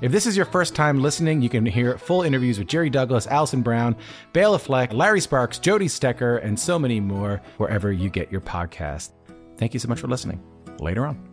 If this is your first time listening, you can hear full interviews with Jerry Douglas, Alison Brown, Bela Fleck, Larry Sparks, Jody Stecher, and so many more wherever you get your podcast. Thank you so much for listening. Later on.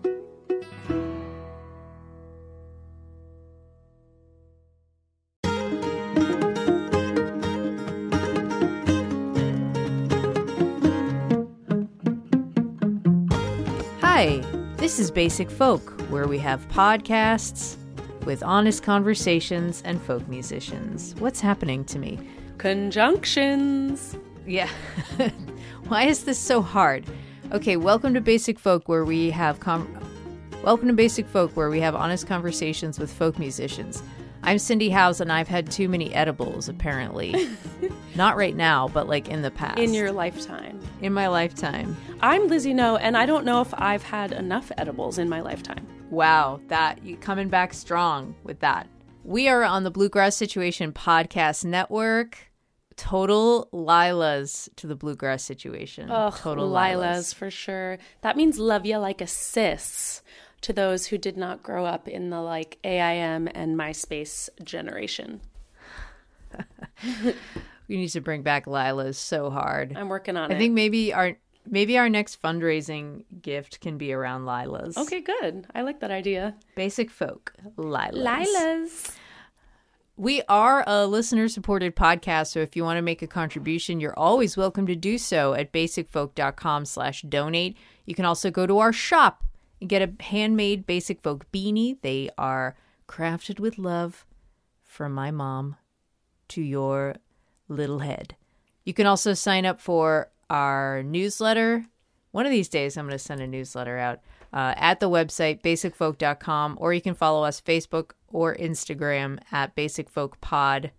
Hi, this is Basic Folk, where we have podcasts with honest conversations and folk musicians. What's happening to me? Conjunctions. Yeah. Why is this so hard? Okay, welcome to Basic Folk, where we have com- welcome to Basic Folk, where we have honest conversations with folk musicians. I'm Cindy Howes, and I've had too many edibles. Apparently, not right now, but like in the past. In your lifetime. in my lifetime. I'm Lizzie No, and I don't know if I've had enough edibles in my lifetime. Wow, that you coming back strong with that. We are on the Bluegrass Situation Podcast Network. Total LYLAS to the Bluegrass Situation. Ugh, Total LYLAS for sure. That means love ya like a sis to those who did not grow up in the like AIM and MySpace generation. We need to bring back LYLAS so hard. I'm working on I it. I think maybe our maybe our next fundraising gift can be around LYLAS. Okay, good. I like that idea. Basic folk LYLAS. LYLAS. We are a listener supported podcast, so if you want to make a contribution, you're always welcome to do so at basicfolk.com slash donate. You can also go to our shop and get a handmade Basic Folk beanie. They are crafted with love from my mom to your little head. You can also sign up for our newsletter. One of these days, I'm going to send a newsletter out uh, at the website basicfolk.com, or you can follow us Facebook or Instagram at basicfolkpod.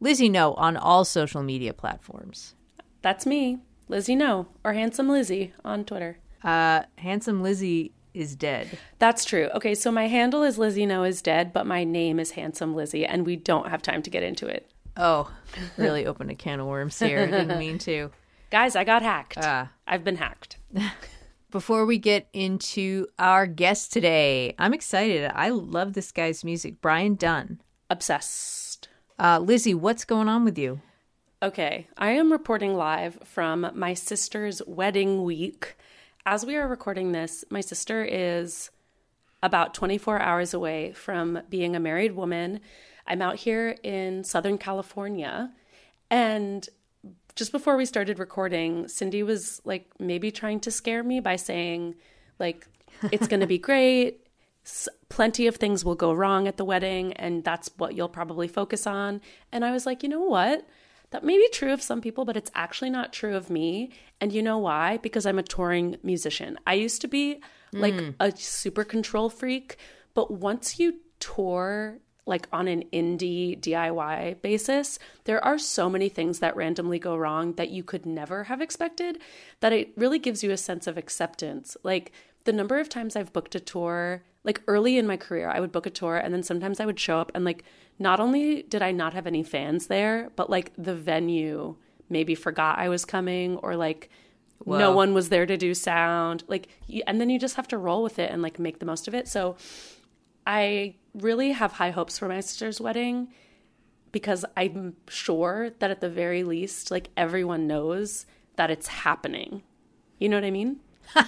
Lizzie No on all social media platforms. That's me, Lizzie No, or Handsome Lizzie on Twitter. Uh, handsome Lizzie is dead. That's true. Okay, so my handle is Lizzie No is dead, but my name is Handsome Lizzie, and we don't have time to get into it. Oh, really opened a can of worms here. Didn't mean to. Guys, I got hacked. Ah. I've been hacked. Before we get into our guest today, I'm excited. I love this guy's music, Brian Dunne. Obsessed. Uh, Lizzie, what's going on with you? Okay, I am reporting live from my sister's wedding week. As we are recording this, my sister is about 24 hours away from being a married woman. I'm out here in Southern California. And just before we started recording, Cindy was like maybe trying to scare me by saying, like, it's going to be great. S- Plenty of things will go wrong at the wedding, and that's what you'll probably focus on. And I was like, you know what? That may be true of some people, but it's actually not true of me. And you know why? Because I'm a touring musician. I used to be like mm. a super control freak, but once you tour like on an indie DIY basis, there are so many things that randomly go wrong that you could never have expected that it really gives you a sense of acceptance. Like the number of times I've booked a tour, like early in my career, I would book a tour and then sometimes I would show up and like not only did I not have any fans there, but like the venue maybe forgot I was coming or like no one was there to do sound. Like and then you just have to roll with it and like make the most of it. So I really have high hopes for my sister's wedding because I'm sure that at the very least, like everyone knows that it's happening. You know what I mean?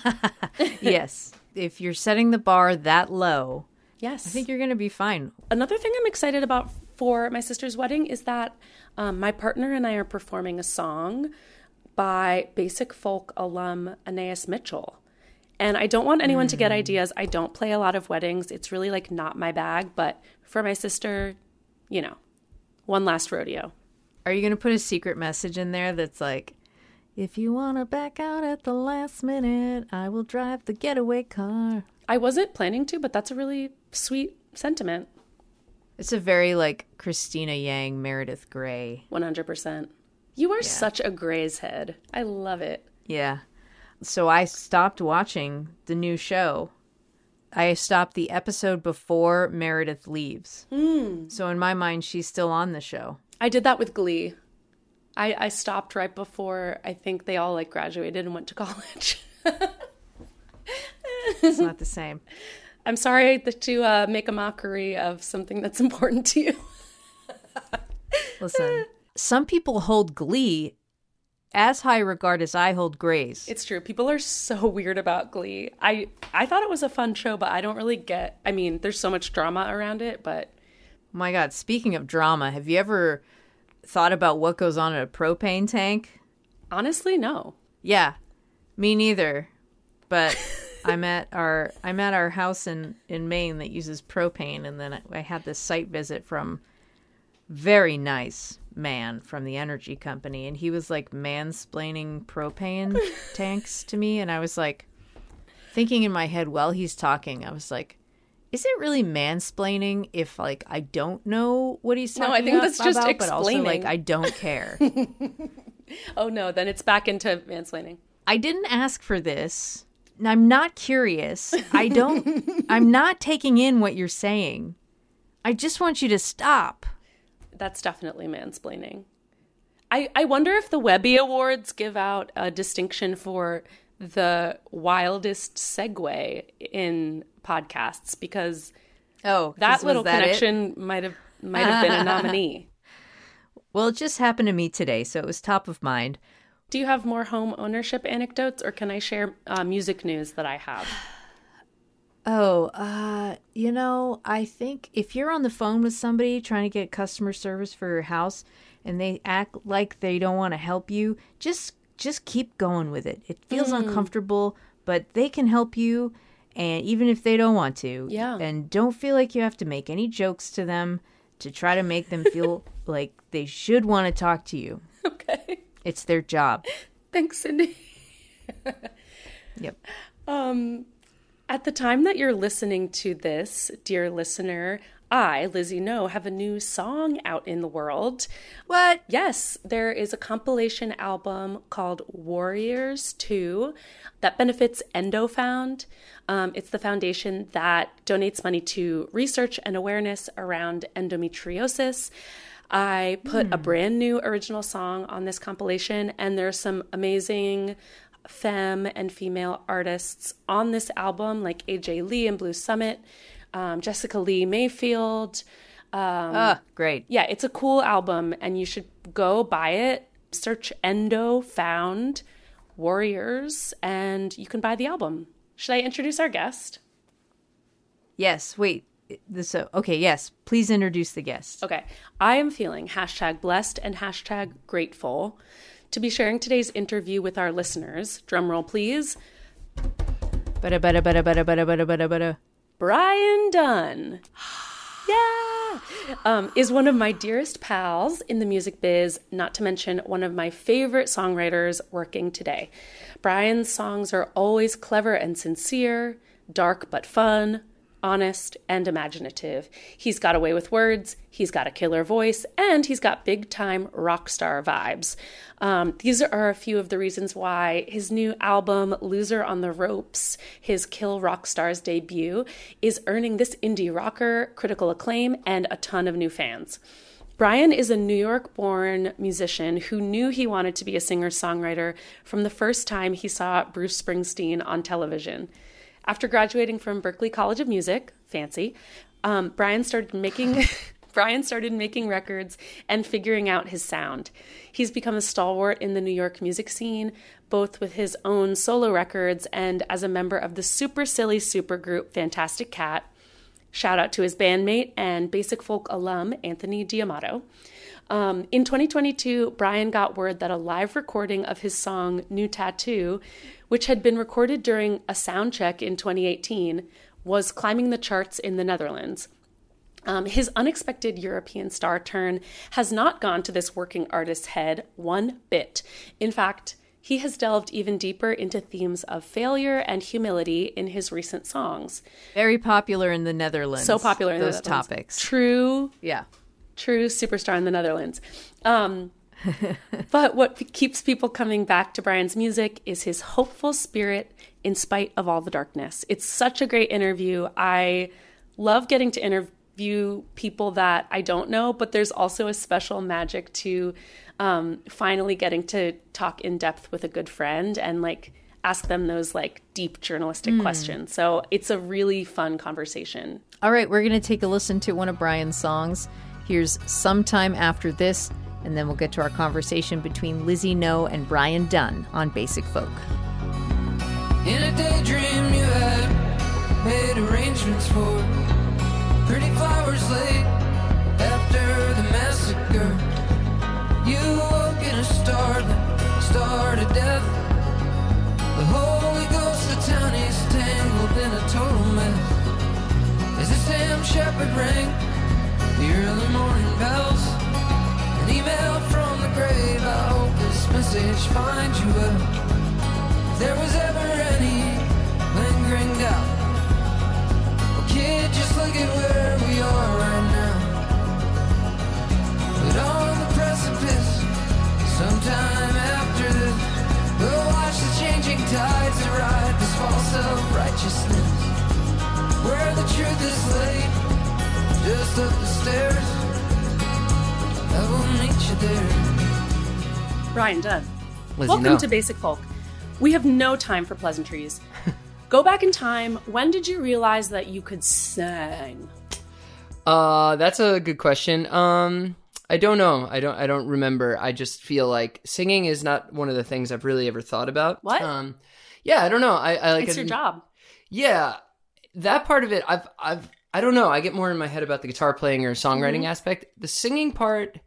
yes. If you're setting the bar that low, Yes. I think you're going to be fine. Another thing I'm excited about for my sister's wedding is that um, my partner and I are performing a song by basic folk alum Anaïs Mitchell. And I don't want anyone to get ideas. I don't play a lot of weddings. It's really like not my bag. But for my sister, you know, one last rodeo. Are you going to put a secret message in there that's like, if you want to back out at the last minute, I will drive the getaway car? I wasn't planning to, but that's a really sweet sentiment. It's a very like Cristina Yang, Meredith Grey. 100%. You are such a Grey's head. I love it. Yeah. So I stopped watching the new show. I stopped the episode before Meredith leaves. Hmm. So in my mind, she's still on the show. I did that with Glee. I, I stopped right before I think they all like graduated and went to college. It's not the same. I'm sorry that to uh, make a mockery of something that's important to you. Listen, some people hold Glee as high regard as I hold Grey's. It's true. People are so weird about Glee. I I thought it was a fun show, but I don't really get. I mean, there's so much drama around it, but My God, speaking of drama, have you ever thought about what goes on in a propane tank? honestly, no. Yeah, me neither. But I'm at our I'm at our house in in Maine that uses propane, and then I, I had this site visit from very nice man from the energy company, and he was like mansplaining propane tanks to me, and I was like thinking in my head while he's talking, I was like. Is it really mansplaining if like I don't know what he's talking about? No, I think about, that's just about, but also like. I don't care. Oh no, then it's back into mansplaining. I didn't ask for this. I'm not curious. I don't I'm not taking in what you're saying. I just want you to stop. That's definitely mansplaining. I, I wonder if the Webby Awards give out a distinction for the wildest segue in podcasts because Oh, that little connection might have might have been a nominee. Well, it just happened to me today, so it was top of mind. Do you have more home ownership anecdotes, or can I share uh, music news that I have? Oh, uh, you know, I think if you're on the phone with somebody trying to get customer service for your house and they act like they don't want to help you, just just keep going with it. It feels uncomfortable, but they can help you and even if they don't want to. Yeah. And don't feel like you have to make any jokes to them to try to make them feel like they should want to talk to you. Okay, It's their job. thanks, Cindy. Yep. Um, at the time that you're listening to this, dear listener, I, Lizzie No, have a new song out in the world. What? Yes, there is a compilation album called Warriors 2 that benefits EndoFound. Um, it's the foundation that donates money to research and awareness around endometriosis. I put a brand new original song on this compilation, and there's some amazing femme and female artists on this album, like AJ Lee and Blue Summit, um, Jessica Lee Mayfield. Um, Ah, great. yeah, it's a cool album, and you should go buy it. Search Endo Found Warriors, and you can buy the album. Should I introduce our guest? Yes, wait. Uh, okay, yes. Please introduce the guest. Okay, I am feeling hashtag blessed and hashtag grateful to be sharing today's interview with our listeners. Drumroll, please. Bada bada bada bada bada bada bada bada. Brian Dunne. Yeah. Um, is one of my dearest pals in the music biz, not to mention one of my favorite songwriters working today. Brian's songs are always clever and sincere, dark but fun, honest and imaginative. He's got a way with words, he's got a killer voice, and he's got big time rock star vibes. Um, these are a few of the reasons why his new album, Loser on the Ropes, his Kill Rock Stars debut, is earning this indie rocker critical acclaim and a ton of new fans. Brian is a New York born musician who knew he wanted to be a singer songwriter from the first time he saw Bruce Springsteen on television. After graduating from Berklee College of Music, fancy, um, Brian started making. Brian started making records and figuring out his sound. He's become a stalwart in the New York music scene, both with his own solo records and as a member of the super silly supergroup Fantastic Cat. Shout out to his bandmate and basic folk alum, Anthony D'Amato. Um, in 2022, Brian got word that a live recording of his song New Tattoo, which had been recorded during a sound check in 2018, was climbing the charts in the Netherlands. Um, his unexpected European star turn has not gone to this working artist's head one bit. In fact, he has delved even deeper into themes of failure and humility in his recent songs. Very popular in the Netherlands. So popular in those the Netherlands. topics. True, Yeah. True superstar in the Netherlands. Um, but what keeps people coming back to Brian's music is his hopeful spirit in spite of all the darkness. It's such a great interview. I love getting to interview people that I don't know, but there's also a special magic to um, finally getting to talk in depth with a good friend and like ask them those like deep journalistic questions. So it's a really fun conversation. All right, we're going to take a listen to one of Brian's songs. Here's Sometime After This, and then we'll get to our conversation between Lizzie No and Brian Dunne on Basic Folk. In a daydream you had made arrangements for pretty flowers late after the massacre. You woke in a starlit, started death. The Holy Ghost, the town is tangled in a total mess. As the Sam Shepherd rang the early morning bells, an email from the grave. I hope this message finds you well. If there was ever any lingering doubt, oh kid, just look at where we are right now. But on the precipice, sometime after this, we'll watch the changing tides ride this false self-righteousness. Where the truth is laid, just up the stairs. I will meet you there. Brian Dunne. Lizzie, Welcome no. to Basic Folk. We have no time for pleasantries. Go back in time. When did you realize that you could sing? Uh, that's a good question. Um, I don't know. I don't. I don't remember. I just feel like singing is not one of the things I've really ever thought about. What? Um, yeah, I don't know. I, I like It's I your job. Yeah, that part of it, I've, I've, I don't know. I get more in my head about the guitar playing or songwriting Mm-hmm. aspect. The singing part,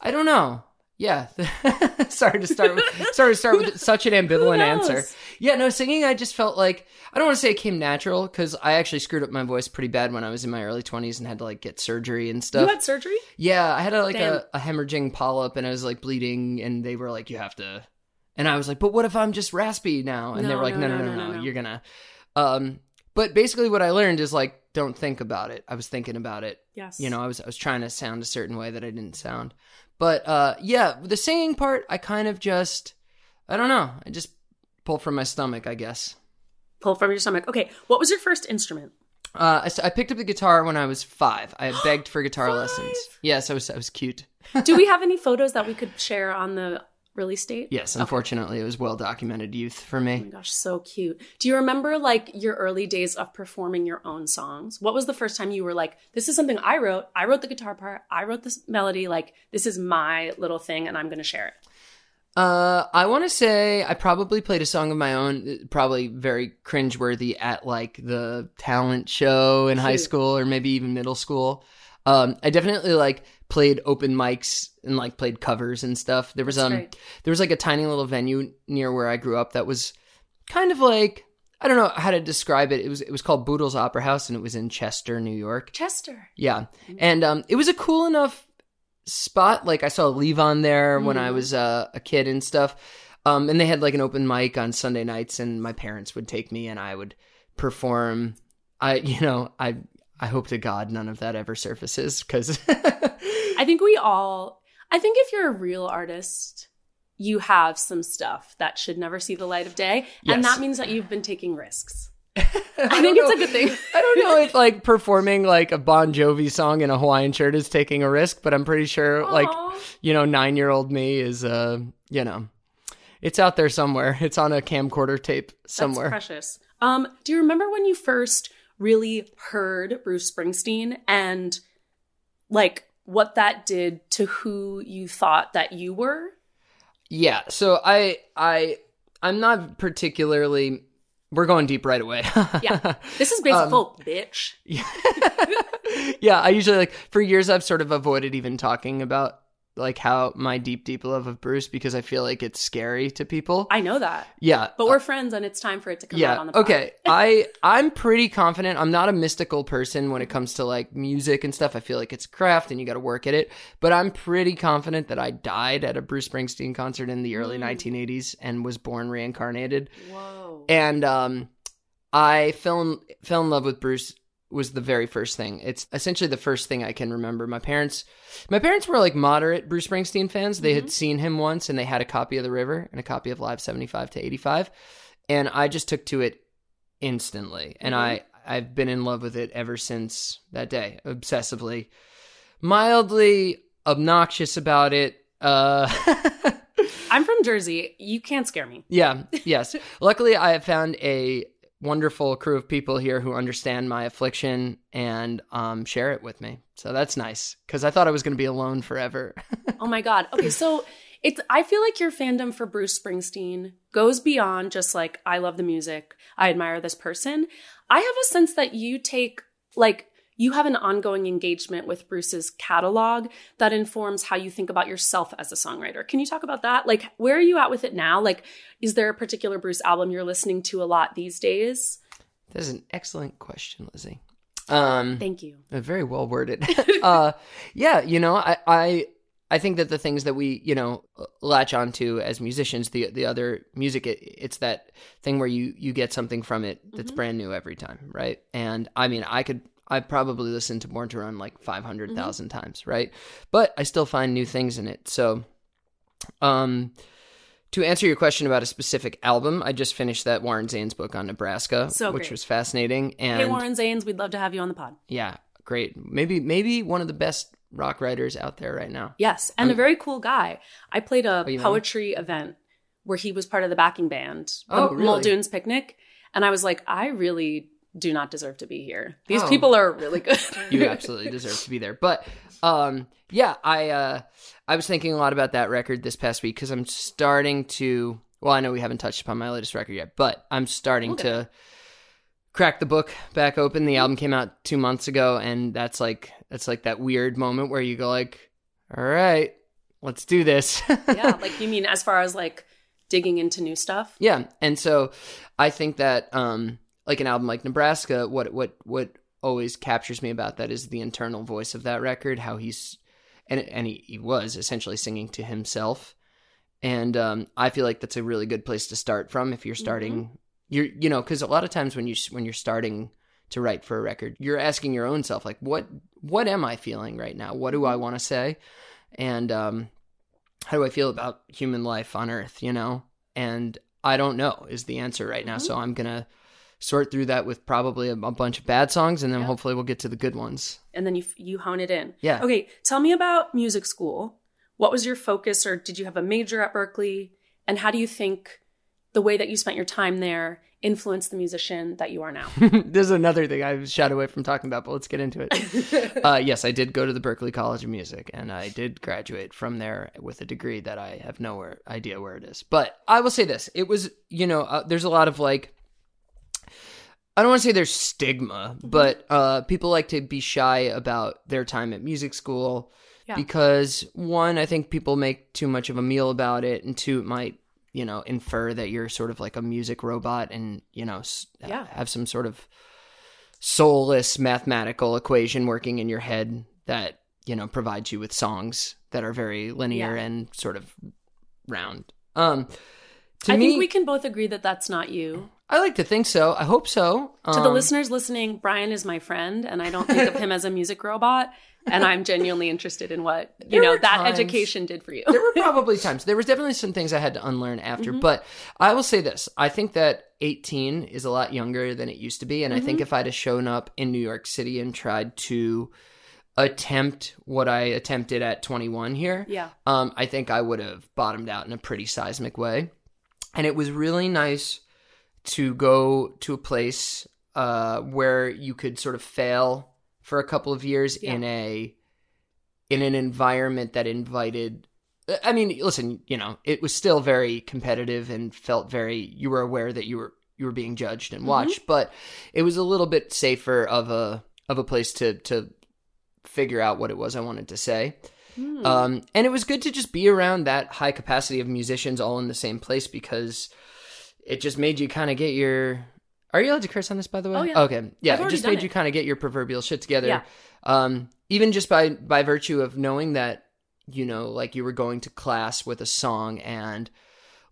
I don't know. Yeah, sorry to start with. sorry to start with such an ambivalent answer. Yeah, no, singing. I just felt like I don't want to say it came natural because I actually screwed up my voice pretty bad when I was in my early twenties and had to like get surgery and stuff. You had surgery? Yeah, I had a, like a, a hemorrhaging polyp, and I was like bleeding, and they were like, "You have to," and I was like, "But what if I'm just raspy now?" And they No, were like, no, "No, no, no, no, no, no, no, no. you're gonna." Um, but basically, what I learned is like, don't think about it. I was thinking about it. Yes. You know, I was I was trying to sound a certain way that I didn't sound. But uh, yeah, the singing part, I kind of just, I don't know, I just pulled from my stomach, I guess. Pull from your stomach. Okay. What was your first instrument? Uh, I picked up the guitar when I was five. I begged for guitar lessons. Yes, I was I was cute. Do we have any photos that we could share on the release date? Yes, unfortunately, it was well documented youth for me. Oh my gosh, so cute. Do you remember like your early days of performing your own songs? What was the first time you were like, this is something I wrote. I wrote the guitar part. I wrote this melody. Like, this is my little thing and I'm going to share it. Uh, I want to say I probably played a song of my own, uh, probably very cringeworthy at like the talent show in high school or maybe even middle school. Um, I definitely like played open mics and like played covers and stuff. There was That's um, great. there was like a tiny little venue near where I grew up that was kind of like I don't know how to describe it. It was it was called Boodle's Opera House and it was in Chester, New York. Chester. Yeah. And um it was a cool enough spot. Like I saw Levon there when I Mhm. was uh, a kid and stuff. Um and they had like an open mic on Sunday nights and my parents would take me and I would perform. I you know, I I hope to God none of that ever surfaces cuz I think we all, I think if you're a real artist, you have some stuff that should never see the light of day. And that means that you've been taking risks. I think it's a good thing. I don't know if like performing like a Bon Jovi song in a Hawaiian shirt is taking a risk, but I'm pretty sure like you know, nine year old me is, uh, you know, it's out there somewhere. It's on a camcorder tape somewhere. That's precious. Um, do you remember when you first really heard Bruce Springsteen and like what that did to who you thought that you were? Yeah. So I, I, I'm not particularly. We're going deep right away. Yeah. This is basic Um, folk, bitch. yeah. I usually like for years I've sort of avoided even talking about like how my deep deep love of Bruce because I feel like it's scary to people. I know that. yeah. But we're friends and it's time for it to come yeah. out on the okay. I I'm pretty confident. I'm not a mystical person when it comes to like music and stuff. I feel like it's craft and you got to work at it. But I'm pretty confident that I died at a Bruce Springsteen concert in the early 1980s and was born reincarnated. Whoa. And um, I fell in, fell in love with Bruce was the very first thing. It's essentially the first thing I can remember. My parents, my parents were like moderate Bruce Springsteen fans. They had seen him once, and they had a copy of The River and a copy of Live seventy five to eighty five, and I just took to it instantly, and I I've been in love with it ever since that day, obsessively, mildly obnoxious about it. Uh, I'm from Jersey. You can't scare me. Yeah, yes. Luckily, I have found a wonderful crew of people here who understand my affliction and um, share it with me. So that's nice because I thought I was going to be alone forever. Oh my god. Okay, so it's I feel like your fandom for Bruce Springsteen goes beyond just like I love the music, I admire this person. I have a sense that you take like you have an ongoing engagement with Bruce's catalog that informs how you think about yourself as a songwriter. Can you talk about that? Like where are you at with it now? Like is there a particular Bruce album you're listening to a lot these days? That's an excellent question, Lizzie. Um, Thank you. Uh, very well worded. uh, yeah, you know, I, I I think that the things that we you know latch onto as musicians, the the other music, it, it's that thing where you you get something from it that's brand new every time, right? And I mean, I could. I probably listened to Born to Run like five thousand times, right? But I still find new things in it. So, um, to answer your question about a specific album, I just finished that Warren Zanes book on Nebraska, So which was fascinating. And Hey Warren Zanes, we'd love to have you on the pod. yeah, great. Maybe maybe one of the best rock writers out there right now. Yes, and a very cool guy. I played a Oh, know poetry event where he was part of the backing band, Oh, really? Muldoon's Picnic, and I was like, I really do not deserve to be here. These Oh. people are really good. You absolutely deserve to be there. But um yeah, I uh I was thinking a lot about that record this past week cuz I'm starting to well, I know we haven't touched upon my latest record yet, but I'm starting to crack the book back open. The album came out 2 months ago and that's like that's like that weird moment where you go like, "All right, let's do this." yeah, like you mean as far as like digging into new stuff? Yeah, and so I think that um like an album like Nebraska, what what what always captures me about that is the internal voice of that record, how he's and and he, he was essentially singing to himself. And um I feel like that's a really good place to start from if you're starting you're you know cuz a lot of times when you when you're starting to write for a record, you're asking your own self like what what am I feeling right now? What do I want to say? And um how do I feel about human life on earth, you know? And I don't know is the answer right now. So I'm going to sort through that with probably a, a bunch of bad songs and then hopefully we'll get to the good ones. And then you you hone it in. Yeah. Okay, tell me about music school. What was your focus, or did you have a major at Berklee? And how do you think the way that you spent your time there influenced the musician that you are now? There's another thing I've shied away from talking about, but let's get into it. uh, yes, I did go to the Berklee College of Music, and I did graduate from there with a degree that I have no idea where it is. But I will say this: it was, you know, uh, there's a lot of like. I don't want to say there's stigma, but uh, people like to be shy about their time at music school Yeah. because one, I think people make too much of a meal about it, and two, it might you know infer that you're sort of like a music robot and you know Yeah. have some sort of soulless mathematical equation working in your head that you know provides you with songs that are very linear Yeah. and sort of round. Um, to I me, think we can both agree that that's not you. I like to think so. I hope so. To the Um, listeners listening, Brian is my friend, and I don't think of him as a music robot. And I'm genuinely interested in what you know that times- education did for you. there were probably times. There was definitely some things I had to unlearn after, but I will say this: I think that 18 is a lot younger than it used to be, and I think if I'd have shown up in New York City and tried to attempt what I attempted at 21 here, Yeah. um, I think I would have bottomed out in a pretty seismic way. And it was really nice to go to a place uh, where you could sort of fail for a couple of years Yeah. in a in an environment that invited I mean, listen, you know, it was still very competitive and felt very you were aware that you were you were being judged and watched, but it was a little bit safer of a of a place to to figure out what it was I wanted to say. Um, and it was good to just be around that high capacity of musicians all in the same place because it just made you kind of get your. Are you allowed to curse on this, by the way? Oh, yeah. Okay. Yeah, it just made it. you kind of get your proverbial shit together. Yeah. Um, even just by by virtue of knowing that, you know, like you were going to class with a song and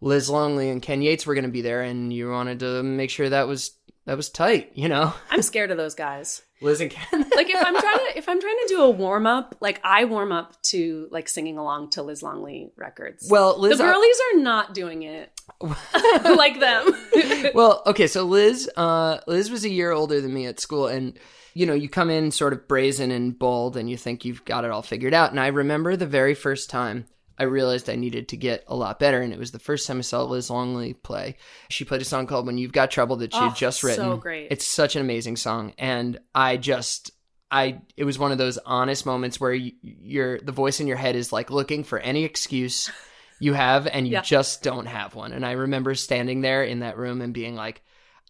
Liz Longley and Ken Yates were going to be there, and you wanted to make sure that was that was tight. You know, I'm scared of those guys. Liz and Ken. Like if I'm trying to if I'm trying to do a warm up, like I warm up to like singing along to Liz Longley records. well, the Liz. girlies are not doing it like them. well, okay, so Liz, uh, Liz was a year older than me at school, and you know, you come in sort of brazen and bold, and you think you've got it all figured out. And I remember the very first time I realized I needed to get a lot better, and it was the first time I saw Liz Longley play. She played a song called "When You've Got Trouble" that she Oh, had just so written. great. It's such an amazing song, and I just. I it was one of those honest moments where you, your the voice in your head is like looking for any excuse you have and you Yeah. just don't have one. And I remember standing there in that room and being like,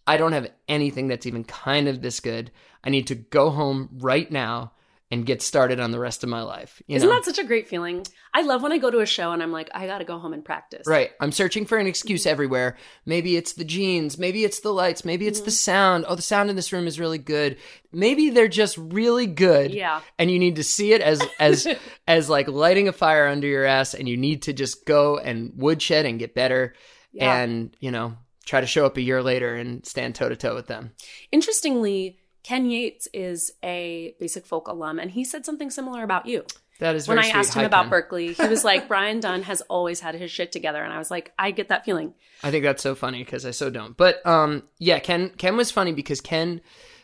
I don't have anything that's even kind of this good. I need to go home right now and get started on the rest of my life. Isn't know? that such a great feeling? I love when I go to a show and I'm like, I gotta go home and practice. Right. I'm searching for an excuse everywhere. Maybe it's the jeans. Maybe it's the lights. Maybe it's the mm-hmm. sound. Oh, the sound in this room is really good. Maybe they're just really good. Yeah. And you need to see it as as as like lighting a fire under your ass, and you need to just go and woodshed and get better, Yeah. and you know try to show up a year later and stand toe to toe with them. Interestingly, Ken Yates is a basic folk alum, and he said something similar about you. That is when I sweet. asked him Hi, about Ken. Berklee, he was like, Brian Dunne has always had his shit together. And I was like, I get that feeling. I think that's so funny because I so don't. But um, yeah, Ken Ken was funny because Ken,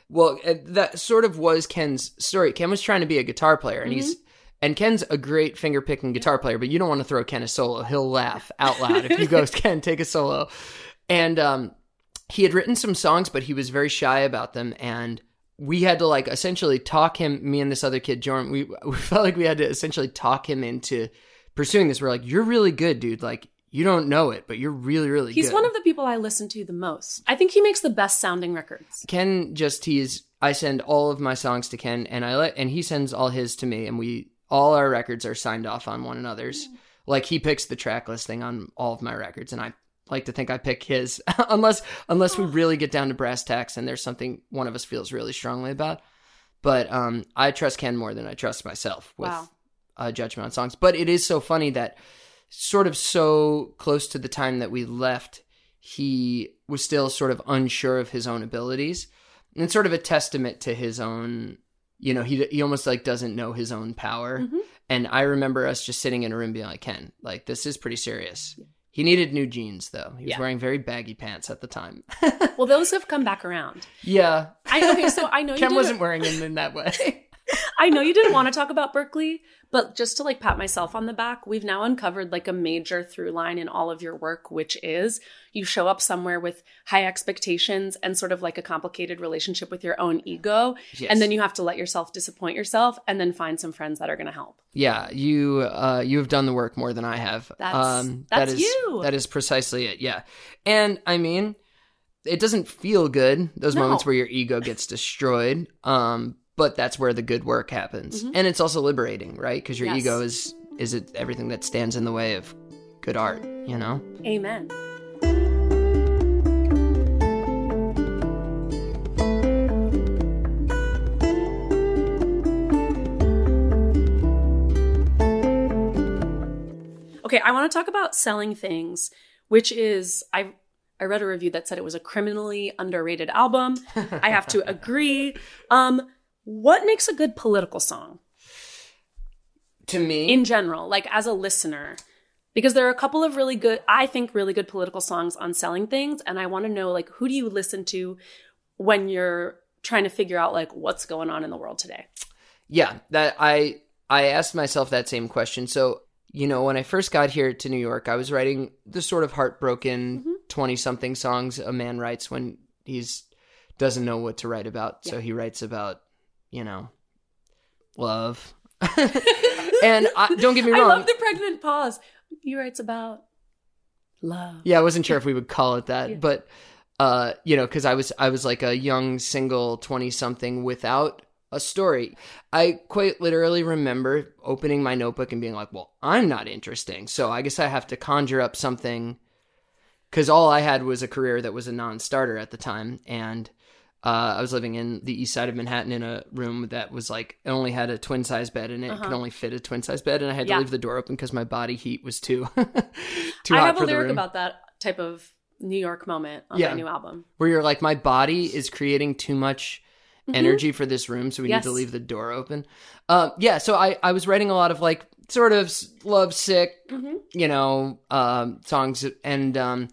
well, uh, that sort of was Ken's story. Ken was trying to be a guitar player, and he's and Ken's a great finger picking guitar player, but you don't want to throw Ken a solo. He'll laugh out loud if you go, Ken, take a solo. And um, he had written some songs, but he was very shy about them, and we had to like essentially talk him. Me and this other kid, Jordan, we we felt like we had to essentially talk him into pursuing this. We're like, you're really good, dude. Like. You don't know it, but you're really, really He's good. one of the people I listen to the most. I think he makes the best sounding records. Ken just he's I send all of my songs to Ken and I let and he sends all his to me and we all our records are signed off on one another's. Mm. Like he picks the track listing on all of my records and I like to think I pick his unless unless we really get down to brass tacks and there's something one of us feels really strongly about. But um I trust Ken more than I trust myself with Wow. uh, judgment on songs. But it is so funny that sort of so close to the time that we left, he was still sort of unsure of his own abilities. And it's sort of a testament to his own, you know, he, he almost like doesn't know his own power. Mhm. And I remember us just sitting in a room being like, Ken, like, this is pretty serious. He needed new jeans, though. He was Yeah. wearing very baggy pants at the time. Well, those have come back around. yeah. I okay, so I know you Ken wasn't wearing them in that way. I know you didn't want to talk about Berklee, but just to like pat myself on the back, we've now uncovered like a major through line in all of your work, which is you show up somewhere with high expectations and sort of like a complicated relationship with your own ego. Yes. And then you have to let yourself disappoint yourself and then find some friends that are going to help. Yeah, you uh, you have done the work more than I have. That's- that that's is- you. That is precisely it. Yeah, and I mean, it doesn't feel good those No. moments where your ego gets destroyed. Um, but that's where the good work happens, and it's also liberating, right? Because your Mm-hmm. Yes. ego is is it everything that stands in the way of good art. You know. Amen. Okay, I want to talk about selling things, which is I I read a review that said it was a criminally underrated album. I have to agree. Um what makes a good political song? To me, in general, like as a listener, because there are a couple of really good, I think, really good political songs on selling things. And I want to know, like, who do you listen to when you're trying to figure out, like, what's going on in the world today? Yeah, that I I asked myself that same question. So, you know, when I first got here to New York, I was writing the sort of heartbroken Mm-hmm. 20 something songs a man writes when he's doesn't know what to write about. So he writes about, you know, love. and I, don't get me wrong. I love the pregnant pause. He writes about love. Yeah, I wasn't sure if we would call it that, Yeah. but uh, you know, because I was I was like a young single twenty something without a story. I quite literally remember opening my notebook and being like, well, I'm not interesting. So I guess I have to conjure up something because all I had was a career that was a non starter at the time. And uh, I was living in the east side of Manhattan in a room that was like, it only had a twin size bed in it. It could only fit a twin size bed. And I had Uh-huh. Yeah. to leave the door open because my body heat was too, too I hot have a for the lyric room. about that type of New York moment on Yeah. my new album. where you're like, my body is creating too much energy for this room, so we Mm-hmm. Yes. need to leave the door open. Um, yeah, so I, I was writing a lot of like sort of love sick, Mm-hmm. you know, um, songs, and um,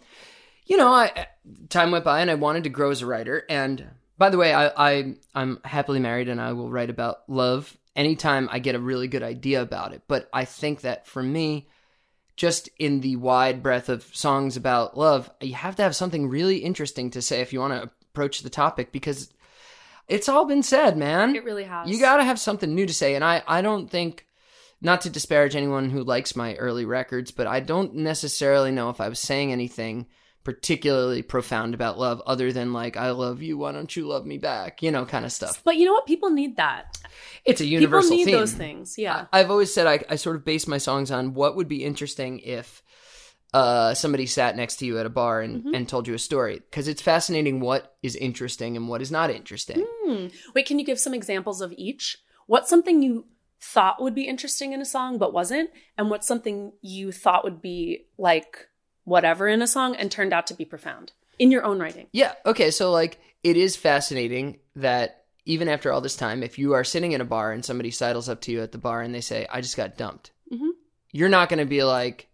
you know, I time went by and I wanted to grow as a writer. And by the way, I, I I'm happily married and I will write about love anytime I get a really good idea about it. But I think that for me, just in the wide breadth of songs about love, you have to have something really interesting to say if you want to approach the topic because it's all been said, man. It really has. You got to have something new to say. And I, I don't think, not to disparage anyone who likes my early records, but I don't necessarily know if I was saying anything particularly profound about love other than like, I love you, why don't you love me back? You know, kind of stuff. But you know what? People need that. It's a universal People need theme. those things. Yeah. I- I've always said I, I sort of base my songs on what would be interesting if uh, somebody sat next to you at a bar and, Mm-hmm. and told you a story. Because it's fascinating what is interesting and what is not interesting. Hmm. Wait, can you give some examples of each? What's something you thought would be interesting in a song but wasn't? And what's something you thought would be like whatever in a song and turned out to be profound in your own writing? Yeah. Okay. So, like, it is fascinating that even after all this time, if you are sitting in a bar and somebody sidles up to you at the bar and they say, I just got dumped, Mhm. you're not going to be like,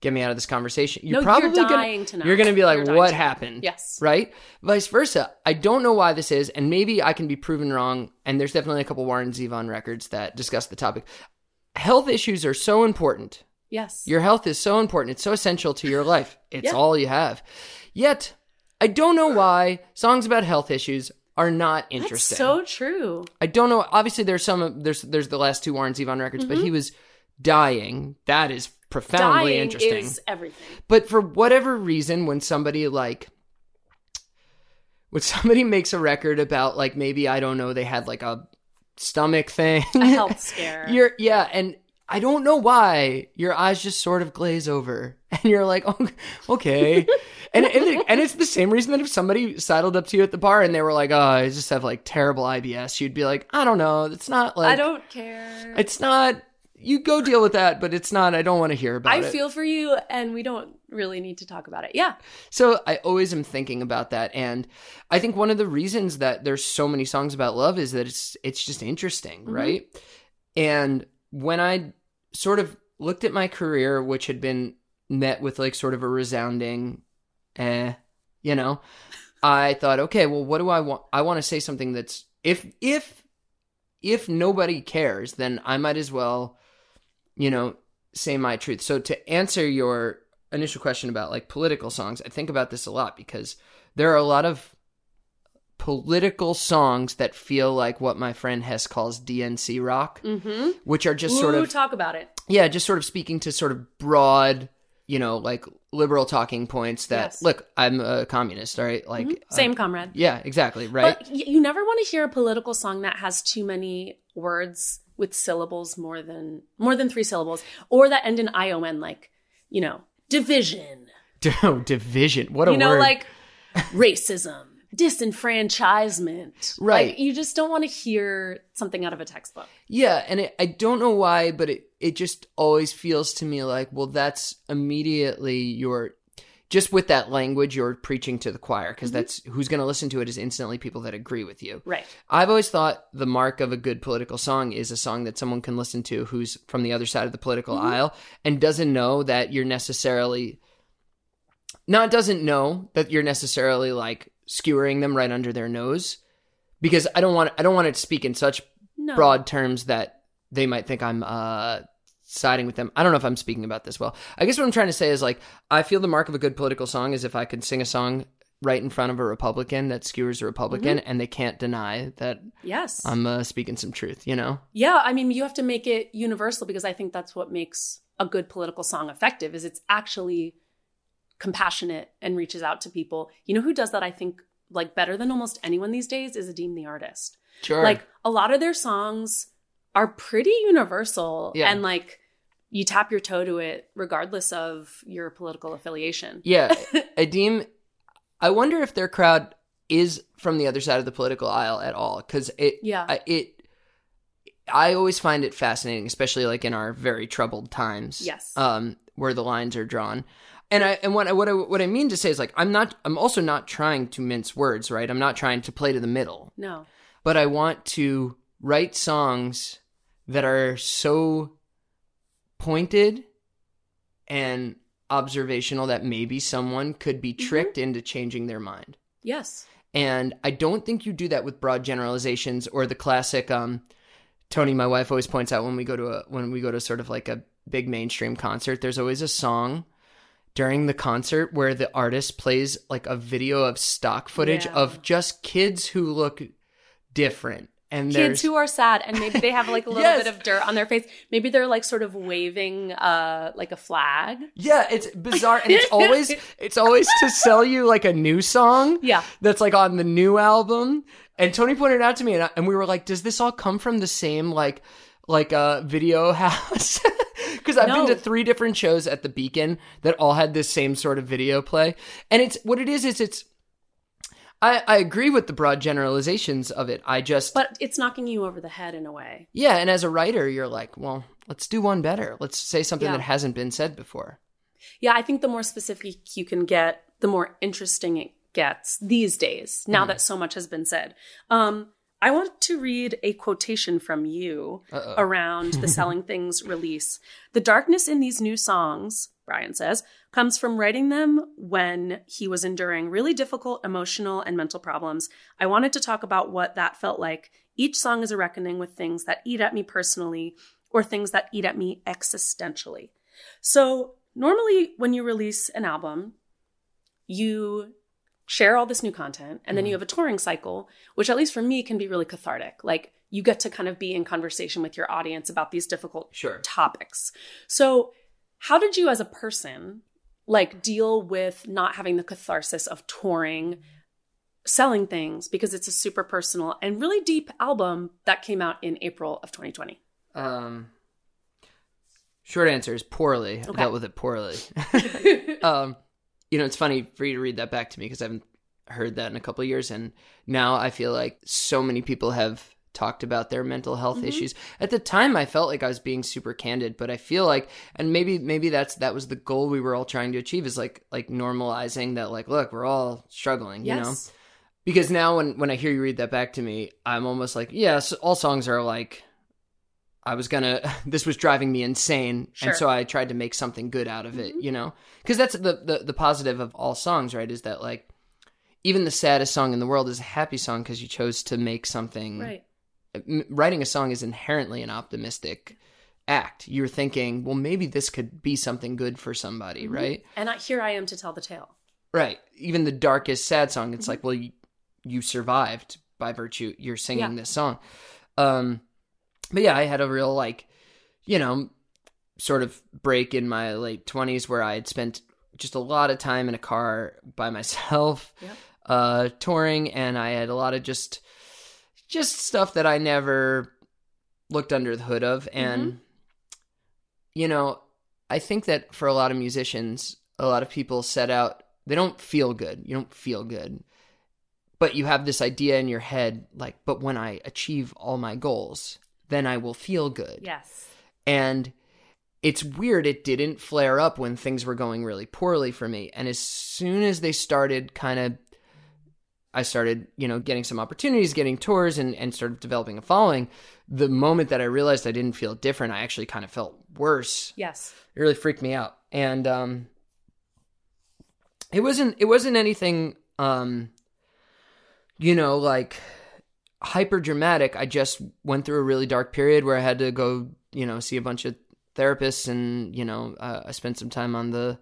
get me out of this conversation. You're No, probably you're gonna- dying to know. You're going to be like, what happened? Yes. Right? Vice versa. I don't know why this is, and maybe I can be proven wrong. And there's definitely a couple Warren Zevon records that discuss the topic. Health issues are so important. Yes. Your health is so important. It's so essential to your life. It's Yeah. all you have. Yet, I don't know why songs about health issues are not That's interesting. so true. I don't know. Obviously, there's some. There's there's the last two Warren Zevon records, but he was dying. That is profoundly Mm-hmm. Dying interesting. is everything. But for whatever reason, when somebody like when somebody makes a record about like maybe I don't know, they had like a stomach thing, A health scare. you're yeah, and I don't know why your eyes just sort of glaze over, and you're like, oh, okay, and and, it- and it's the same reason that if somebody sidled up to you at the bar and they were like, oh, I just have like terrible IBS, you'd be like, I don't know, it's not like I don't care. it's not. You go deal with that, but it's not. I don't want to hear about I it. I feel for you, and we don't really need to talk about it. Yeah. So I always am thinking about that, and I think one of the reasons that there's so many songs about love is that it's it's just interesting, mm-hmm. right? And when I sort of looked at my career, which had been met with like sort of a resounding, eh, you know, I thought, okay, well, what do I want? I want to say something that's if if if nobody cares, then I might as well, you know, say my truth. So to answer your initial question about like political songs, I think about this a lot because there are a lot of political songs that feel like what my friend Hess calls DNC rock, Mm-hmm. which are just sort of talk about it. yeah, just sort of speaking to sort of broad, you know, like liberal talking points that Yes. look, I'm a communist, all right? Like uh, Same comrade. yeah, exactly, right? But you never want to hear a political song that has too many words with syllables more than more than three syllables, or that end in ion, like you know, division. Oh, division. What a you know, word. like racism, disenfranchisement. Right. Like, you just don't want to hear something out of a textbook. Yeah, and it, I don't know why, but it it just always feels to me like, well, that's immediately your just with that language you're preaching to the choir because mm-hmm. that's who's going to listen to it is instantly people that agree with you. Right. I've always thought the mark of a good political song is a song that someone can listen to who's from the other side of the political mm-hmm. aisle and doesn't know that you're necessarily not doesn't know that you're necessarily like skewering them right under their nose because I don't want I don't want to speak in such No. broad terms that they might think I'm uh siding with them. I don't know if I'm speaking about this well. I guess what I'm trying to say is like I feel the mark of a good political song is if I could sing a song right in front of a Republican that skewers a Republican and they can't deny that Yes. I'm uh, speaking some truth, you know? Yeah, I mean, you have to make it universal because I think that's what makes a good political song effective is it's actually compassionate and reaches out to people. You know who does that I think like better than almost anyone these days is Adeem the artist. Sure. Like a lot of their songs are pretty universal Yeah. and like you tap your toe to it regardless of your political affiliation. Yeah, Adeem, I wonder if their crowd is from the other side of the political aisle at all, because it. Yeah. I, it. I always find it fascinating, especially like in our very troubled times. Yes. Um, where the lines are drawn, and I and what I, what I what I mean to say is like I'm not. I'm also not trying to mince words, right? I'm not trying to play to the middle, No. but I want to write songs that are so pointed and observational that maybe someone could be tricked into changing their mind. Yes. And I don't think you do that with broad generalizations or the classic um Tony my wife always points out when we go to a when we go to sort of like a big mainstream concert there's always a song during the concert where the artist plays like a video of stock footage Yeah. of just kids who look different and Kids who are sad and maybe they have like a little Yes. bit of dirt on their face. Maybe they're like sort of waving uh like a flag. Yeah, it's bizarre, and it's always it's always to sell you like a new song. Yeah. that's like on the new album. And Tony pointed out to me, and, I, and we were like, "Does this all come from the same like like uh, video house?" Because I've No. been to three different shows at the Beacon that all had this same sort of video play, and it's what it is. Is it's I, I agree with the broad generalizations of it. I just But it's knocking you over the head in a way. yeah, and as a writer, you're like, well, let's do one better. Let's say something Yeah. that hasn't been said before. Yeah, I think the more specific you can get, the more interesting it gets these days, now Mm-hmm. that so much has been said. Um, I want to read a quotation from you Uh-oh. around the Selling Things release. The darkness in these new songs, Brian says, comes from writing them when he was enduring really difficult emotional and mental problems. I wanted to talk about what that felt like. Each song is a reckoning with things that eat at me personally or things that eat at me existentially. So, normally when you release an album, you share all this new content and then you have a touring cycle, which at least for me can be really cathartic. Like you get to kind of be in conversation with your audience about these difficult Sure. topics. So, how did you as a person like deal with not having the catharsis of touring, selling things because it's a super personal and really deep album that came out in April of 2020? Um, short answer is poorly. I dealt with it poorly. um, you know, it's funny for you to read that back to me because I haven't heard that in a couple of years, and now I feel like so many people have talked about their mental health Mm-hmm. issues. At the time, I felt like I was being super candid, but I feel like, and maybe maybe that's that was the goal we were all trying to achieve is like like normalizing that like look we're all struggling, you know because now when when I hear you read that back to me, I'm almost like, yes, all songs are like I was gonna this was driving me insane, Sure. and so I tried to make something good out of it, you know, because that's the, the the positive of all songs, right? Is that like even the saddest song in the world is a happy song because you chose to make something. Right. Writing a song is inherently an optimistic act. You're thinking, well, maybe this could be something good for somebody, right? And I, here I am to tell the tale. Right. Even the darkest sad song, Mm-hmm. it's like, well, you, you survived by virtue you're singing Yeah. this song. Um, but yeah, I had a real like, you know, sort of break in my late twenties where I had spent just a lot of time in a car by myself, Yep. uh, touring, and I had a lot of just, just stuff that I never looked under the hood of, and you know, I think that for a lot of musicians, a lot of people set out, they don't feel good. You don't feel good. But you have this idea in your head, like, but when I achieve all my goals, then I will feel good. Yes. And it's weird, it didn't flare up when things were going really poorly for me. And as soon as they started kind of, I started, you know, getting some opportunities, getting tours, and, and started developing a following. The moment that I realized I didn't feel different, I actually kind of felt worse Yes. it really freaked me out and um it wasn't it wasn't anything um you know like hyper dramatic i just went through a really dark period where i had to go you know see a bunch of therapists and you know uh, i spent some time on the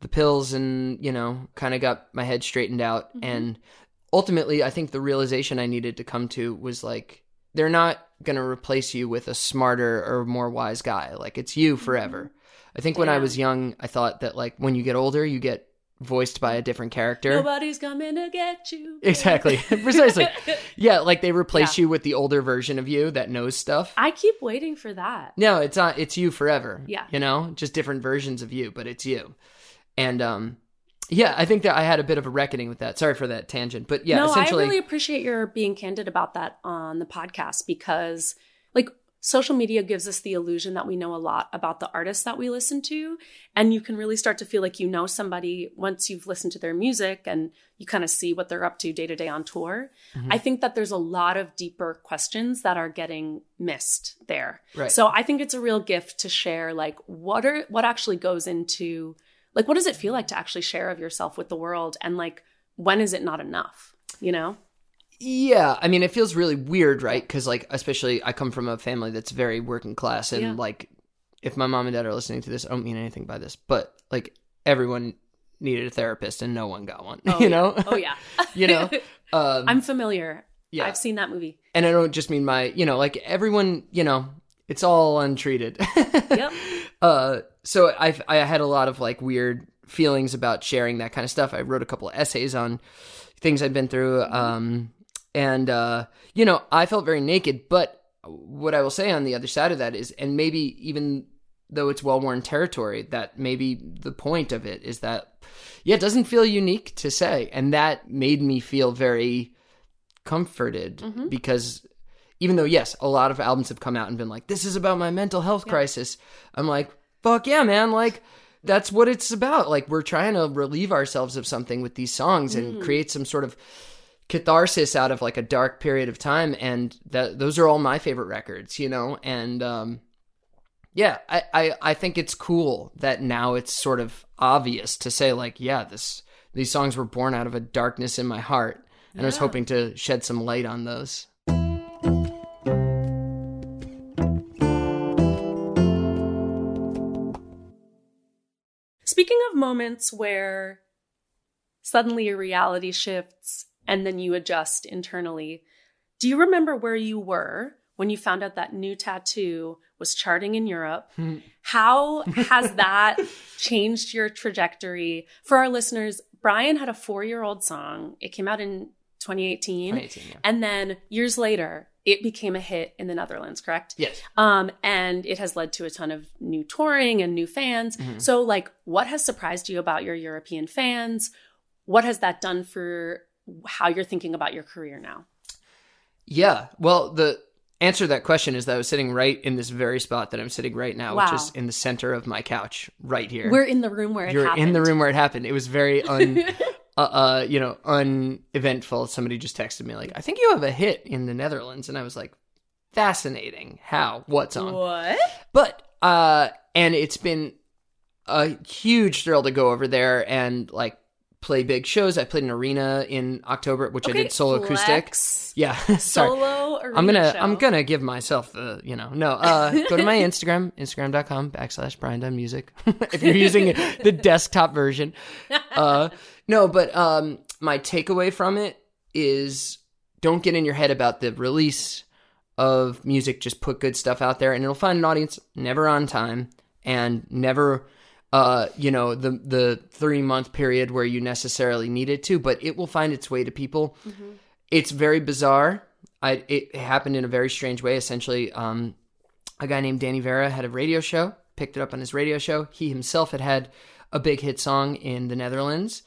the pills and you know kind of got my head straightened out. And ultimately i think the realization i needed to come to was like they're not going to replace you with a smarter or more wise guy. Like it's you forever. I think when i was young i thought that like when you get older you get voiced by a different character. Nobody's coming to get you. Exactly. Precisely. Yeah, like they replace Yeah. you with the older version of you that knows stuff. I keep waiting for that. No, it's not it's you forever. Yeah. You know? Just different versions of you, but it's you. And um yeah, I think that I had a bit of a reckoning with that. Sorry for that tangent. But yeah, no, essentially I really appreciate your being candid about that on the podcast because, like, social media gives us the illusion that we know a lot about the artists that we listen to. And you can really start to feel like you know somebody once you've listened to their music and you kind of see what they're up to day to day on tour. Mm-hmm. I think that there's a lot of deeper questions that are getting missed there. Right. So I think it's a real gift to share, like, what are what actually goes into like what does it feel like to actually share of yourself with the world and like when is it not enough you know Yeah, I mean, it feels really weird, right? Because, like, especially I come from a family that's very working class, and Yeah. like, if my mom and dad are listening to this, I don't mean anything by this, but like, everyone needed a therapist, and no one got one. Oh, you yeah. know? oh yeah you know? Um, i'm familiar yeah, i've seen that movie and I don't just mean my, you know, like everyone, you know, it's all untreated. Yep. Uh, so I I had a lot of like weird feelings about sharing that kind of stuff. I wrote a couple of essays on things I'd been through. Um, and uh, you know, I felt very naked. But what I will say on the other side of that is, and maybe even though it's well worn territory, that maybe the point of it is that yeah, it doesn't feel unique to say, and that made me feel very comforted because even though yes a lot of albums have come out and been like this is about my mental health crisis i'm like fuck yeah man. Like that's what it's about. Like we're trying to relieve ourselves of something with these songs and create some sort of catharsis out of like a dark period of time and that those are all my favorite records you know? And um yeah I, I i think it's cool that now it's sort of obvious to say like yeah this these songs were born out of a darkness in my heart and i was hoping to shed some light on those. Speaking of moments where suddenly your reality shifts and then you adjust internally do you remember where you were when you found out that new tattoo was charting in Europe? How has that changed your trajectory? For our listeners, Brian had a four year old song. It came out in 2018. 2018, yeah. And then years later, it became a hit in the Netherlands, correct? yes Um, and it has led to a ton of new touring and new fans. So, like, what has surprised you about your European fans? What has that done for how you're thinking about your career now? Yeah. Well, the answer to that question is that I was sitting right in this very spot that I'm sitting right now, which is in the center of my couch, right here. We're in the room where it You're happened. in the room where it happened. It was very un, uh, uh, you know, uneventful. Somebody just texted me like, "I think you have a hit in the Netherlands," and I was like, "Fascinating. How? What's on?" What? But uh and it's been a huge thrill to go over there and like play big shows. I played an arena in October, which I did solo acoustic. Yeah, sorry. Solo arena I'm gonna show. I'm gonna give myself the you know no uh go to my Instagram instagram.com backslash Brian Dunne Music if you're using the desktop version uh no but um my takeaway from it is don't get in your head about the release of music just put good stuff out there and it'll find an audience never on time and never uh you know the the 3 month period where you necessarily need it to but it will find its way to people it's very bizarre I, it happened in a very strange way essentially um a guy named Danny Vera had a radio show picked it up on his radio show he himself had had a big hit song in the Netherlands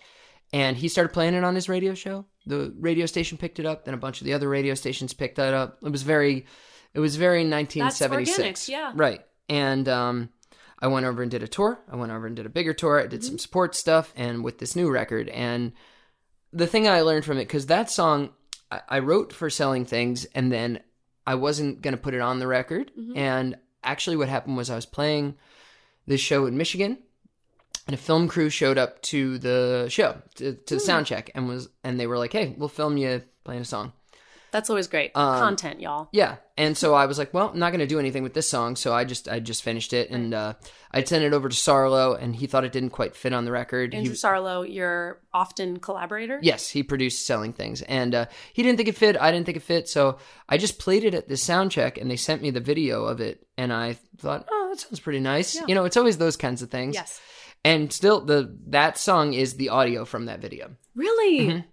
and he started playing it on his radio show. The radio station picked it up, then a bunch of the other radio stations picked that up. It was very, it was very 1976, organic, yeah. right. And um, I went over and did a tour. I went over and did a bigger tour. I did mm-hmm. some support stuff, and with this new record. And the thing I learned from it, because that song I, I wrote for selling things, and then I wasn't gonna put it on the record. Mm-hmm. And actually, what happened was I was playing this show in Michigan and a film crew showed up to the show to, to the hmm. sound check and was and they were like hey we'll film you playing a song That's always great. Um, Content, y'all. yeah and so i was like well i'm not going to do anything with this song so i just i just finished it and uh i'd sent it over to sarlo and he thought it didn't quite fit on the record Andrew he, Sarlo, your often collaborator. yes he produced selling things and uh he didn't think it fit i didn't think it fit so i just played it at the sound check and they sent me the video of it and i thought oh that sounds pretty nice you know it's always those kinds of things Yes. And still, the that song is the audio from that video. Really?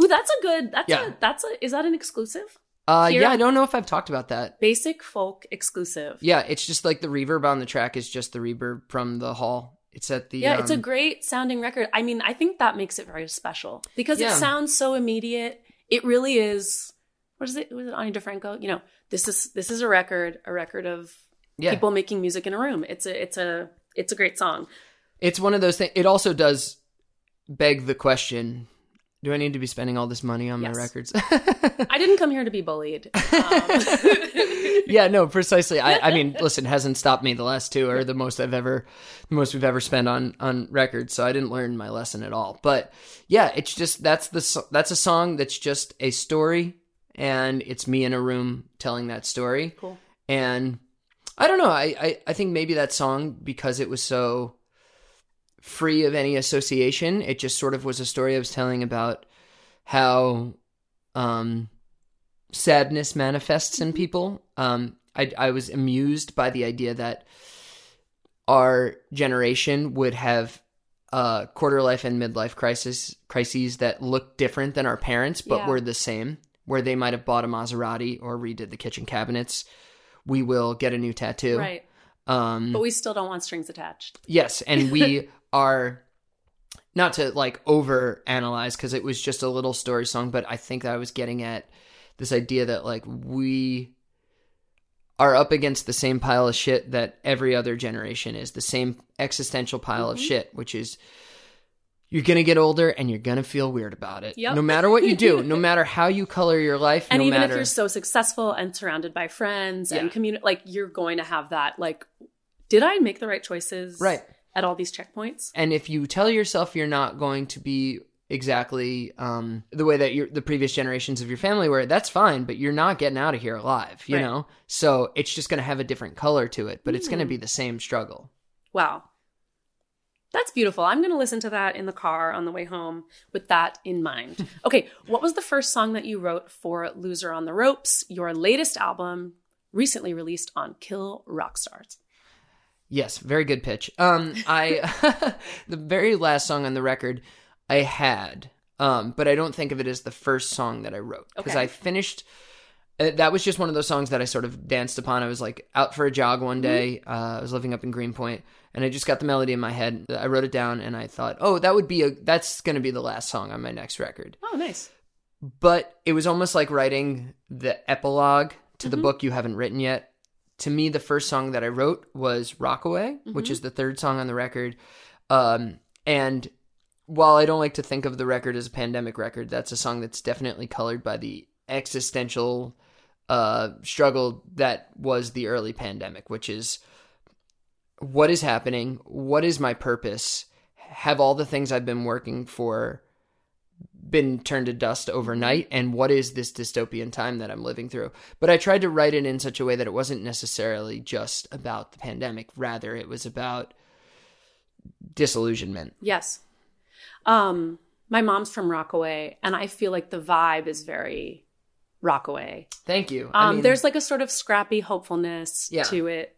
Ooh, that's a good. That's. Yeah. a. That's a. Is that an exclusive? Uh, Here? yeah, I don't know if I've talked about that. Basic folk exclusive. Yeah, it's just like the reverb on the track is just the reverb from the hall. It's at the Yeah, it's a um, great sounding record. I mean, I think that makes it very special because Yeah. it sounds so immediate. It really is. What is it? Was it Ani DiFranco? You know, this is this is a record, a record of yeah. people making music in a room. It's a it's a it's a great song. It's one of those things. It also does beg the question: Do I need to be spending all this money on Yes. my records? I didn't come here to be bullied. Um, yeah, no, precisely. I, I mean, listen, hasn't stopped me. The last two are the most I've ever, the most we've ever spent on on records. So I didn't learn my lesson at all. But yeah, it's just that's the that's a song that's just a story, and it's me in a room telling that story. Cool. And I don't know. I I, I think maybe that song because it was so free of any association, it just sort of was a story I was telling about how um sadness manifests in people. Um, I, I was amused by the idea that our generation would have uh, quarter life and midlife crisis crises that looked different than our parents, but Yeah. were the same. Where they might have bought a Maserati or redid the kitchen cabinets. We will get a new tattoo. right. Um, But we still don't want strings attached. Yes, and we are not to like over analyze because it was just a little story song, but I think that I was getting at this idea that like we are up against the same pile of shit that every other generation is, the same existential pile of mm-hmm. shit, which is you're gonna get older and you're gonna feel weird about it. Yep. No matter what you do, no matter how you color your life, And no even matter if you're so successful and surrounded by friends and community, like you're going to have that. Like, did I make the right choices? Right. At all these checkpoints. and if you tell yourself you're not going to be exactly um, the way that your the previous generations of your family were, that's fine. But you're not getting out of here alive, you Right. know. So it's just going to have a different color to it, but it's going to Mm. be the same struggle. Wow. That's beautiful. I'm going to listen to that in the car on the way home with that in mind. okay, what was the first song that you wrote for Loser on the Ropes, your latest album recently released on Kill Rock Stars? Yes, very good pitch. Um, I the very last song on the record I had, um, but I don't think of it as the first song that I wrote because Okay. I finished. Uh, that was just one of those songs that I sort of danced upon. I was like out for a jog one day. Uh, I was living up in Greenpoint, and I just got the melody in my head. I wrote it down, and I thought, oh, that would be a that's going to be the last song on my next record. Oh, nice. But it was almost like writing the epilogue to the book you haven't written yet. To me, the first song that I wrote was Rockaway, which is the third song on the record. Um, and while I don't like to think of the record as a pandemic record, that's a song that's definitely colored by the existential uh, struggle that was the early pandemic, which is what is happening? What is my purpose? Have all the things I've been working for been turned to dust overnight and what is this dystopian time that I'm living through. But I tried to write it in such a way that it wasn't necessarily just about the pandemic, rather it was about disillusionment. Yes. Um, my mom's from Rockaway, and I feel like the vibe is very Rockaway. Thank you. Um, I mean, there's like a sort of scrappy hopefulness Yeah. to it.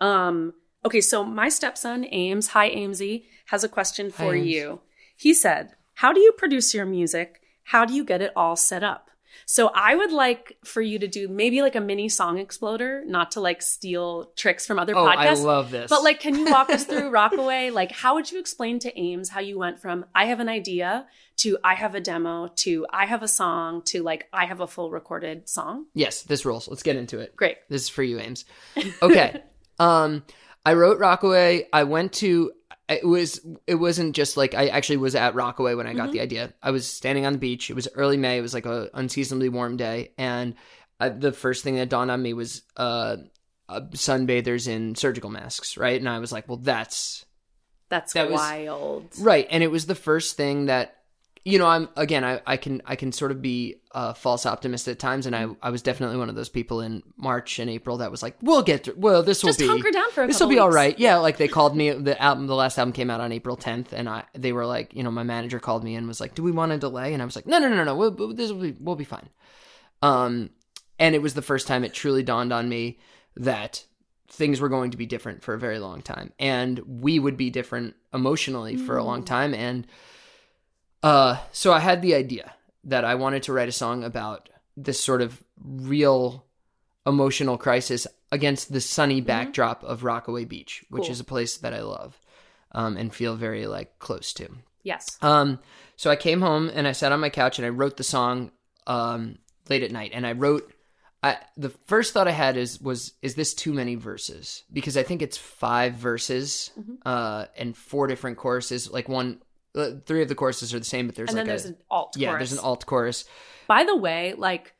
Um, okay, so my stepson Ames, hi Amesy, has a question for Ames. you. He said, "How do you produce your music? How do you get it all set up?" So I would like for you to do maybe like a mini song exploder, not to like steal tricks from other oh, I love this. But like, can you walk us through Rockaway? Like, how would you explain to Ames how you went from I have an idea to I have a demo to I have a song to like I have a full recorded song? yes, this rules. Let's get into it. Great. This is for you, Ames. Okay. um, I wrote Rockaway. I went to. It was. It wasn't just like I actually was at Rockaway when I got the idea. I was standing on the beach. It was early May. It was like a unseasonably warm day, and I, the first thing that dawned on me was uh, uh, sunbathers in surgical masks, right? And I was like, well, that's That's That was- wild. Right, and it was the first thing that you know. I'm again. I, I can I can sort of be a false optimist at times, and I I was definitely one of those people in March and April that was like, we'll get through. Well, this will Just be hunker down for a this will be all right. Yeah, like they called me. The album, the last album came out on April 10th, and I they were like, you know, my manager called me and was like, do we want to delay? And I was like, no, no, no, no, we'll, this will be we'll be fine. Um, and it was the first time it truly dawned on me that things were going to be different for a very long time and we would be different emotionally for a long time and uh so i had the idea that i wanted to write a song about this sort of real emotional crisis against the sunny backdrop of rockaway beach which Cool. is a place that i love um, and feel very like close to Yes. um, so I came home and I sat on my couch and I wrote the song um, late at night. And I wrote, I the first thought I had is was is this too many verses? Because I think it's five verses Mm-hmm. uh, and four different choruses. Like one, Uh, three of the choruses are the same, but there's and like then a there's an alt yeah, chorus. there's an alt chorus. By the way, like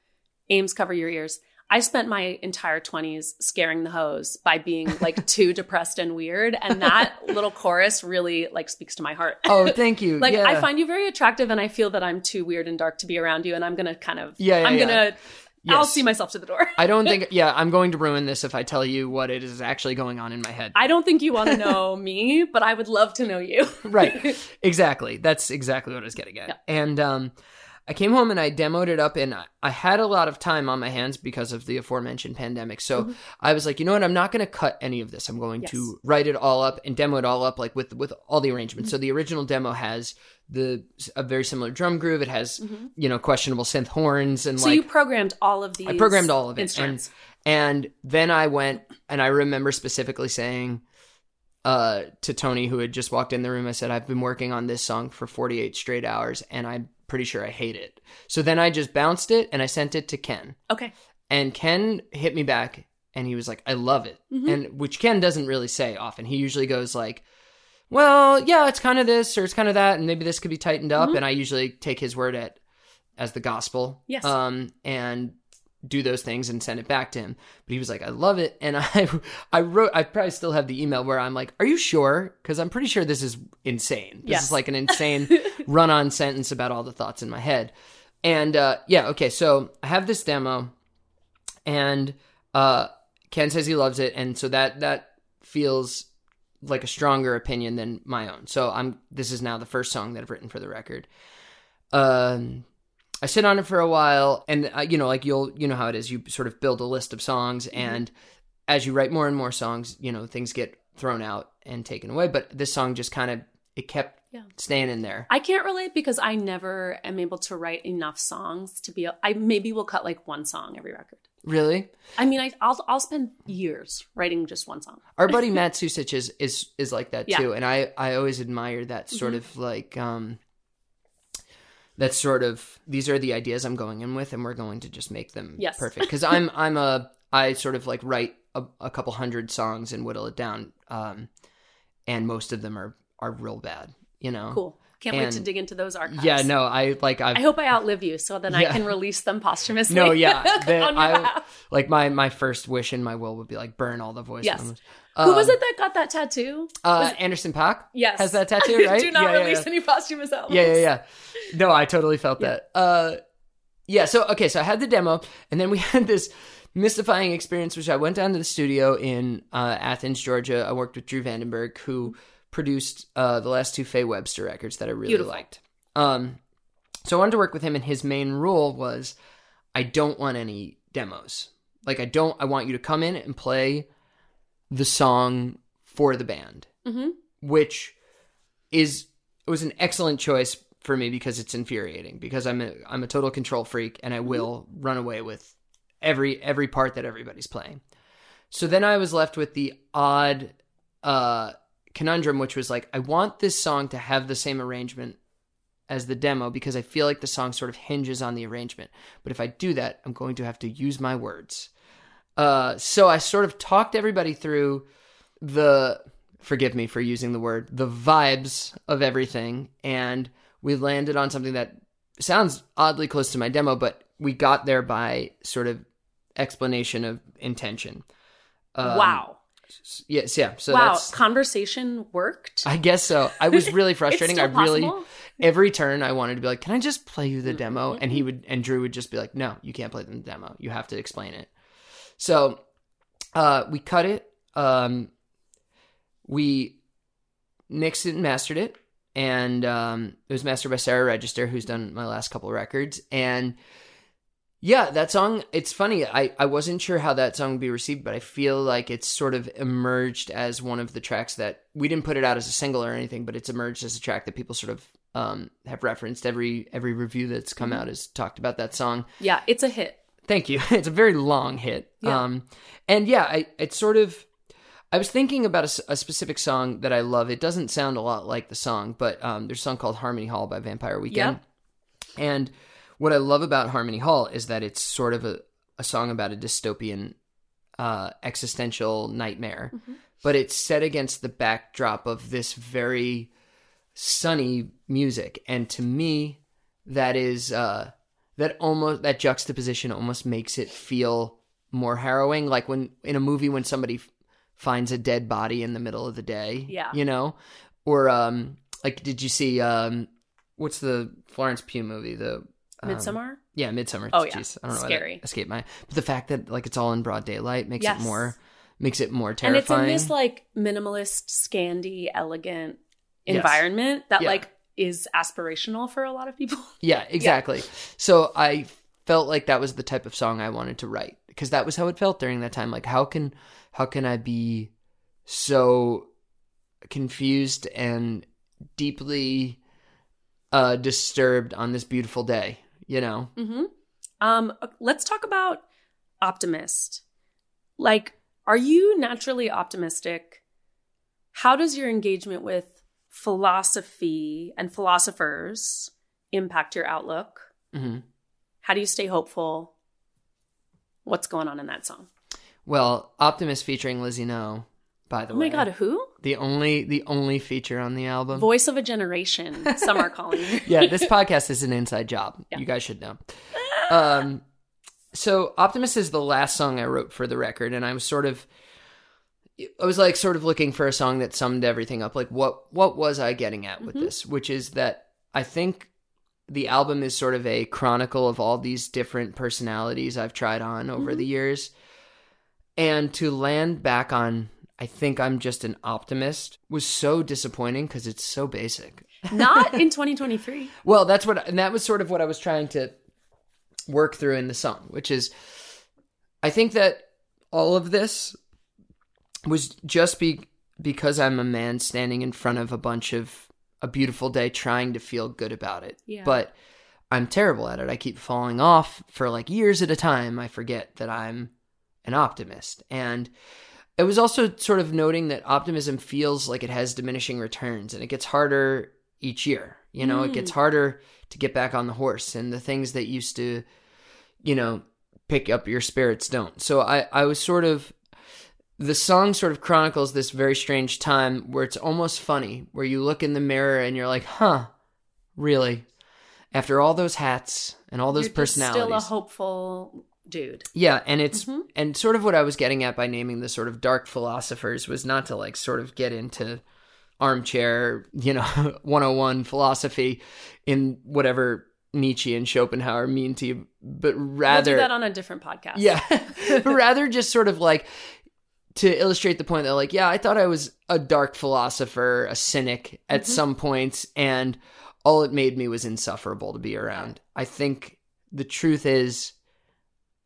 Ames cover your ears. I spent my entire 20s scaring the hose by being like too depressed and weird and that little chorus really like speaks to my heart. Oh, thank you. like yeah. I find you very attractive and I feel that I'm too weird and dark to be around you and I'm going to kind of Yeah, yeah, I'm yeah. going to I'll see myself to the door. I don't think. Yeah, I'm going to ruin this if I tell you what it is actually going on in my head. I don't think you want to know me, but I would love to know you. right exactly that's exactly what i was getting at Yeah. and um i came home and i demoed it up and I- i had a lot of time on my hands because of the aforementioned pandemic so i was like you know what i'm not going to cut any of this i'm going Yes. to write it all up and demo it all up like with with all the arrangements so the original demo has the a very similar drum groove it has you know questionable synth horns and so like you programmed all of these I programmed all of it. instruments. And, and then I went and I remember specifically saying uh, to Tony, who had just walked in the room, I said, I've been working on this song for 48 straight hours and I'm pretty sure I hate it. So then I just bounced it and I sent it to Ken. okay. And Ken hit me back and he was like, I love it. Mm-hmm. And which Ken doesn't really say often. He usually goes like, well, yeah, it's kind of this or it's kind of that, and maybe this could be tightened up. Mm-hmm. And I usually take his word at as the gospel. Yes. Um, and do those things and send it back to him. But he was like, I love it. And I I wrote I probably still have the email where I'm like, Are you sure? Because I'm pretty sure this is insane. This Yes. is like an insane run on sentence about all the thoughts in my head. And uh yeah, okay, so I have this demo and uh Ken says he loves it, and so that that feels like a stronger opinion than my own. So I'm this is now the first song that I've written for the record. Um I sit on it for a while and uh, you know like you'll you know how it is you sort of build a list of songs and as you write more and more songs, you know, things get thrown out and taken away, but this song just kind of it kept Yeah. staying in there. I can't relate because I never am able to write enough songs to be. I maybe will cut like one song every record. Really? I mean, I, I'll I'll spend years writing just one song. Our buddy Matt Susich is is is like that Yeah. too, and I I always admire that sort of like um that sort of these are the ideas I'm going in with, and we're going to just make them Yes. perfect. Because I'm I'm a I sort of like write a, a couple hundred songs and whittle it down, um, and most of them are are real bad, you know. Cool. Can't wait to dig into those archives. Yeah, no, I like I've I hope I outlive you so then I can release them posthumously. No, yeah, the- I- like my my first wish in my will would be like burn all the voice. Yes. Who was Um, it that got that tattoo? Uh, Anderson Paak. Yes. has that tattoo, right? Do not Yeah, yeah, release yeah. any posthumous albums. Yeah, yeah, yeah. No, I totally felt that. Uh, yeah. So okay, so I had the demo, and then we had this mystifying experience, which I went down to the studio in uh, Athens, Georgia. I worked with Drew Vandenberg, who produced uh, the last two Faye Webster records that I really Beautiful. liked. Um, so I wanted to work with him, and his main rule was, I don't want any demos. Like I don't. I want you to come in and play the song for the band hmm which is it was an excellent choice for me because it's infuriating because I'm a I'm a total control freak and I will run away with every every part that everybody's playing. So then I was left with the odd uh conundrum which was like I want this song to have the same arrangement as the demo because I feel like the song sort of hinges on the arrangement. But if I do that, I'm going to have to use my words. Uh so I sort of talked everybody through the forgive me for using the word the vibes of everything and we landed on something that sounds oddly close to my demo but we got there by sort of explanation of intention Um, wow. Yes yeah so wow. that's Conversation worked. i guess so i was really frustrating i really possible? every turn i wanted to be like can i just play you the Mm-hmm. demo and he would and drew would just be like no you can't play the demo you have to explain it so uh we cut it um we mixed it and mastered it and um it was mastered by sarah register who's done my last couple records and Yeah, that song, it's funny. I, I wasn't sure how that song would be received, but I feel like it's sort of emerged as one of the tracks that we didn't put it out as a single or anything, but it's emerged as a track that people sort of um, have referenced. Every every review that's come Mm-hmm. out has talked about that song. Yeah, it's a hit. Thank you. It's a very long hit. Yeah. Um, and yeah, I, it's sort of. I was thinking about a specific song that I love. It doesn't sound a lot like the song, but um, there's a song called Harmony Hall by Vampire Weekend. And what I love about Harmony Hall is that it's sort of a, a song about a dystopian uh, existential nightmare, but it's set against the backdrop of this very sunny music. And to me, that is uh, that almost that juxtaposition almost makes it feel more harrowing. Like when in a movie when somebody f- finds a dead body in the middle of the day, Yeah. you know, or um, like did you see um, what's the Florence Pugh movie the um, Midsommar. yeah, Midsommar. Oh, yeah. Jeez, I don't know. Scary. Escape my. But the fact that like it's all in broad daylight makes Yes. it more makes it more terrifying. and it's in this like minimalist, scandy, elegant Yes. environment that Yeah. like is aspirational for a lot of people. yeah, exactly. So I felt like that was the type of song I wanted to write because that was how it felt during that time. Like how can how can I be so confused and deeply uh disturbed on this beautiful day? You know. Mm-hmm. Um, let's talk about optimist. Like, are you naturally optimistic? How does your engagement with philosophy and philosophers impact your outlook? hmm How do you stay hopeful? What's going on in that song? Well, Optimist featuring Lizzie No. By the Oh way, my god, who? the only the only feature on the album. Voice of a generation. Some are calling her. yeah, this podcast is an inside job. Yeah. You guys should know. Um, so Optimist is the last song I wrote for the record, and I was sort of, I was like sort of looking for a song that summed everything up. Like what what was I getting at with this? Which is that I think the album is sort of a chronicle of all these different personalities I've tried on over the years, and to land back on. I think I'm just an optimist was so disappointing because it's so basic. Not in 2023. Well, that's what, and that was sort of what I was trying to work through in the song, which is, I think that all of this was just be because I'm a man standing in front of a bunch of a beautiful day, trying to feel good about it. Yeah. But I'm terrible at it. I keep falling off for like years at a time. I forget that I'm an optimist, and it was also sort of noting that optimism feels like it has diminishing returns and it gets harder each year. You know, it gets mm. harder to get back on the horse and the things that used to, you know, pick up your spirits don't. So I, I was sort of, the song sort of chronicles this very strange time where it's almost funny, where you look in the mirror and you're like, huh, really? After all those hats and all those You're personalities. Still a hopeful dude. Yeah, and it's Mhm. and sort of what I was getting at by naming the sort of dark philosophers was not to like sort of get into armchair, you know, 101 philosophy in whatever Nietzsche and Schopenhauer mean to you, but We'll rather do that on a different podcast. yeah, but rather just sort of like to illustrate the point that like yeah, I thought I was a dark philosopher, a cynic at Mm-hmm. some points and all it made me was insufferable to be around. I think the truth is